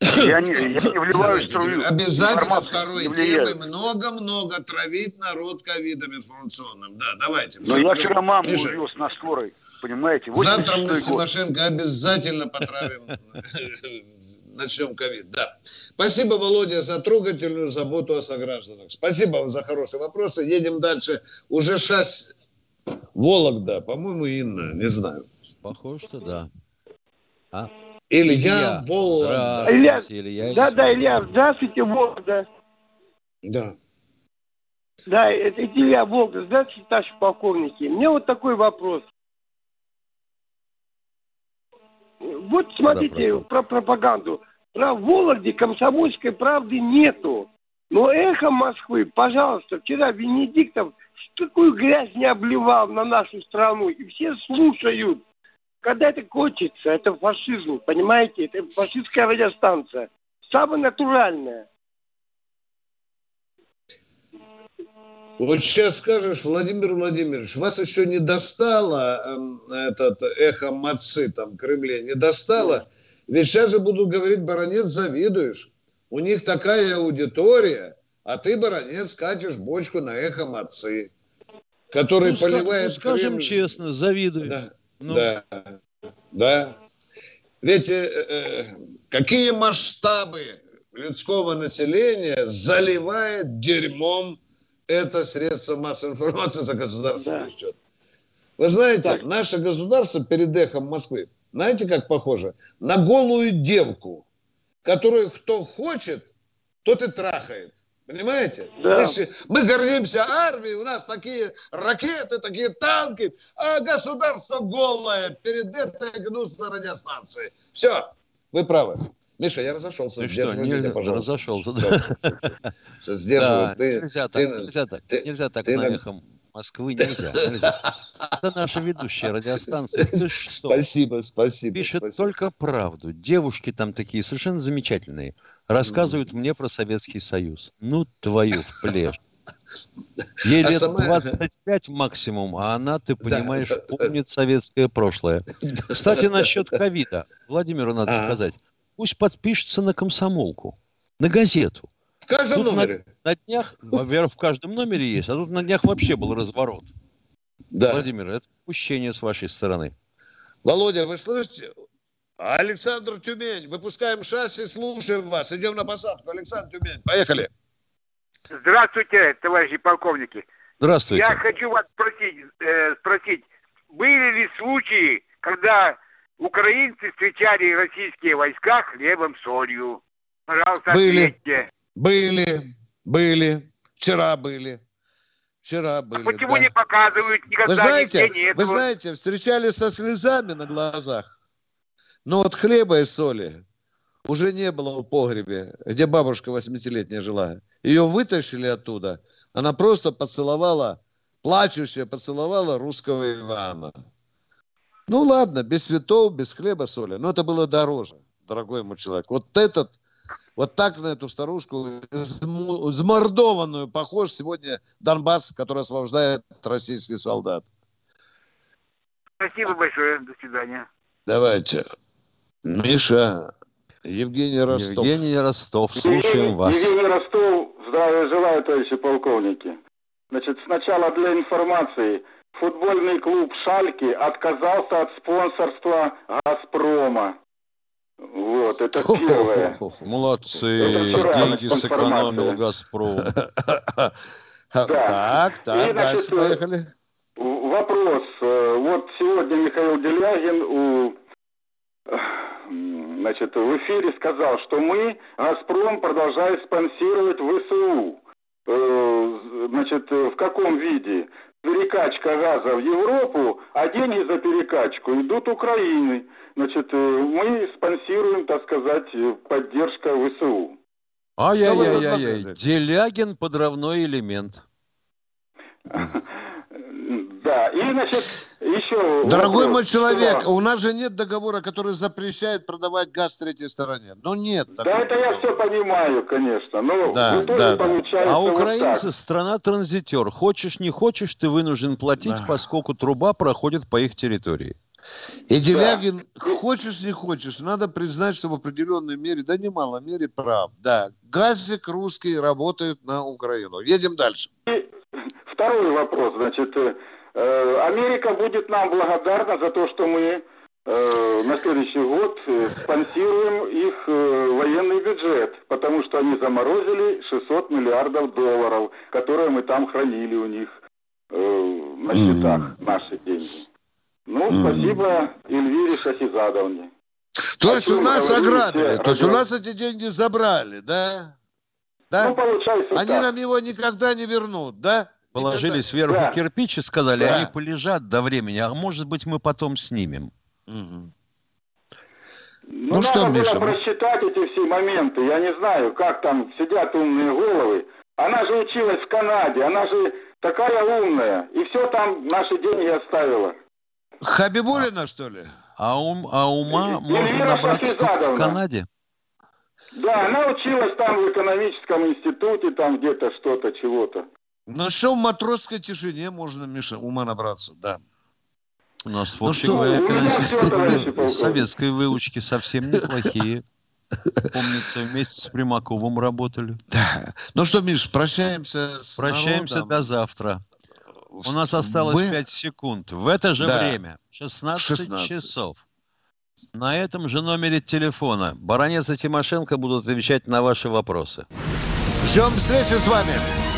[SPEAKER 14] Я не, я не вливаю струю.
[SPEAKER 3] Обязательно второй темы много-много травить народ ковидом информационным. Да, давайте.
[SPEAKER 14] Но я вчера маму Миша. увез на скорой, понимаете?
[SPEAKER 3] Завтра мы с Тимошенко обязательно потравим <laughs> начнем ковид, да. Спасибо, Володя, за трогательную заботу о согражданах. Спасибо вам за хорошие вопросы. Едем дальше. Уже шас... Вологда, по-моему, Инна, не знаю.
[SPEAKER 4] Похоже, что да.
[SPEAKER 3] А? Илья, Илья Вологда.
[SPEAKER 15] Илья, Илья да, да, Илья, здравствуйте, Вологда.
[SPEAKER 3] Да.
[SPEAKER 15] Да, это Илья Волга. Здравствуйте, наши полковники. Мне вот такой вопрос. Вот смотрите да, про пропаганду. Про Вологде комсомольской правды нету. Но эхо Москвы, пожалуйста, вчера Венедиктов такую грязь не обливал на нашу страну. И все слушают. Когда это кончится, это фашизм, понимаете? Это фашистская радиостанция. Самая натуральная.
[SPEAKER 3] Вот сейчас скажешь, Владимир Владимирович, вас еще не достало э, этот эхо мацы там Кремле, не достало? Ведь сейчас же будут говорить, баронец, завидуешь. У них такая аудитория, а ты, баронец, катишь бочку на эхо мацы, который ну, поливает... Ну,
[SPEAKER 4] скажем Кремль. честно, завидую.
[SPEAKER 3] Да, ну. да, да. Ведь э, э, какие масштабы людского населения заливает дерьмом это средство массовой информации за государственный да. счет. Вы знаете, так. наше государство перед эхом Москвы, знаете, как похоже? На голую девку, которую кто хочет, тот и трахает. Понимаете? Да. Мы, мы гордимся армией, у нас такие ракеты, такие танки, а государство голое перед этой гнусной радиостанцией. Все, вы правы. Миша, я разошелся.
[SPEAKER 4] Ты что, нельзя, пожалуйста. Разошелся, да. Все, сдерживай. Да, нельзя, так, нельзя так, ты, нельзя так ты, Москвы нельзя, нельзя. <laughs> Это наша ведущая радиостанция. Ты
[SPEAKER 3] что? Спасибо, спасибо.
[SPEAKER 4] Пишет
[SPEAKER 3] спасибо.
[SPEAKER 4] только правду. Девушки там такие совершенно замечательные. Рассказывают mm. мне про Советский Союз. Ну, твою плешь. <laughs> Ей а лет сама... 25 максимум, а она, ты понимаешь, да, помнит советское прошлое. <laughs> Кстати, насчет ковида. Владимиру надо а. сказать пусть подпишется на комсомолку, на газету.
[SPEAKER 3] В каждом тут номере.
[SPEAKER 4] На, на днях, во-первых, в каждом номере есть, а тут на днях вообще был разворот. Да. Владимир, это упущение с вашей стороны.
[SPEAKER 3] Володя, вы слышите? Александр Тюмень, выпускаем шасси, слушаем вас. Идем на посадку. Александр Тюмень, поехали.
[SPEAKER 16] Здравствуйте, товарищи полковники.
[SPEAKER 4] Здравствуйте.
[SPEAKER 16] Я хочу вас спросить, э, спросить, были ли случаи, когда Украинцы встречали российские войска хлебом, солью. Пожалуйста,
[SPEAKER 3] были,
[SPEAKER 16] ответьте.
[SPEAKER 3] Были, были. Вчера были. Вчера были.
[SPEAKER 16] А почему да. не показывают никогда
[SPEAKER 3] вы знаете? Вы знаете, встречали со слезами на глазах. Но вот хлеба и соли уже не было в погребе, где бабушка 80-летняя жила. Ее вытащили оттуда. Она просто поцеловала, плачущая поцеловала русского Ивана. Ну ладно, без цветов, без хлеба, соли. Но это было дороже, дорогой мой человек. Вот этот, вот так на эту старушку, замордованную, похож сегодня Донбасс, который освобождает российский солдат.
[SPEAKER 16] Спасибо большое. До свидания.
[SPEAKER 3] Давайте. Миша, Евгений Ростов.
[SPEAKER 4] Евгений Ростов, слушаем вас.
[SPEAKER 17] Евгений Ростов, здравия желаю, товарищи полковники. Значит, сначала для информации – футбольный клуб «Шальки» отказался от спонсорства «Газпрома». Вот, это первое.
[SPEAKER 4] Молодцы, деньги сэкономил «Газпром». <laughs>
[SPEAKER 3] Так, так, дальше поехали.
[SPEAKER 17] Вопрос. Э, вот сегодня Михаил Делягин у значит, в эфире сказал, что мы, «Газпром», продолжает спонсировать ВСУ. Э, значит, в каком виде? Перекачка газа в Европу, а деньги за перекачку идут Украины. Значит, э, мы спонсируем, так сказать, поддержка ВСУ.
[SPEAKER 4] Ай-яй-яй-яй, Делягин подрывной элемент. <laughs>
[SPEAKER 17] Да, и, значит, еще...
[SPEAKER 3] Дорогой вопрос, мой человек, что... у нас же нет договора, который запрещает продавать газ третьей стороне. Ну, нет.
[SPEAKER 17] Да, это я все понимаю, конечно. Но да,
[SPEAKER 4] да, да. А украинцы вот страна-транзитер. Хочешь, не хочешь, ты вынужден платить, да. поскольку труба проходит по их территории.
[SPEAKER 3] И Делягин, да. хочешь, не хочешь, надо признать, что в определенной мере, да немало мере прав. Да, газик русский работает на Украину. Едем дальше. И
[SPEAKER 17] второй вопрос, значит, э, Э, Америка будет нам благодарна за то, что мы э, на следующий год спонсируем их военный бюджет, потому что они заморозили 600 миллиардов долларов, которые мы там хранили у них на счетах, наши деньги. Ну, спасибо Эльвире Шахизадовне.
[SPEAKER 3] То есть у нас ограбили, то есть у нас эти деньги забрали, да? Да?
[SPEAKER 17] Ну, получается
[SPEAKER 3] Они так. нам его никогда не вернут, да?
[SPEAKER 4] Положили сверху да. кирпич и сказали, да. они полежат до времени, а может быть мы потом снимем.
[SPEAKER 17] Угу. Ну, ну что, надо Миша? было просчитать эти все моменты. Я не знаю, как там сидят умные головы. Она же училась в Канаде, она же такая умная. И все там наши деньги оставила.
[SPEAKER 3] Хабибулина, что ли?
[SPEAKER 4] А, ум, а ума и, можно набраться только в Канаде?
[SPEAKER 17] Да, она училась там в экономическом институте, там где-то что-то, чего-то.
[SPEAKER 3] Ну все, в матросской тишине можно, Миша, ума набраться, да.
[SPEAKER 4] У нас, ну, вообще говоря, финансисты <laughs> советской выучки совсем неплохие. Помнится, вместе с Примаковым работали.
[SPEAKER 3] Да. Ну что, Миш, прощаемся с
[SPEAKER 4] Прощаемся народом. до завтра. У нас осталось Вы... 5 секунд. В это же да. время, 16, 16 часов, на этом же номере телефона Баранец и Тимошенко будут отвечать на ваши вопросы.
[SPEAKER 3] Ждем встречи с вами.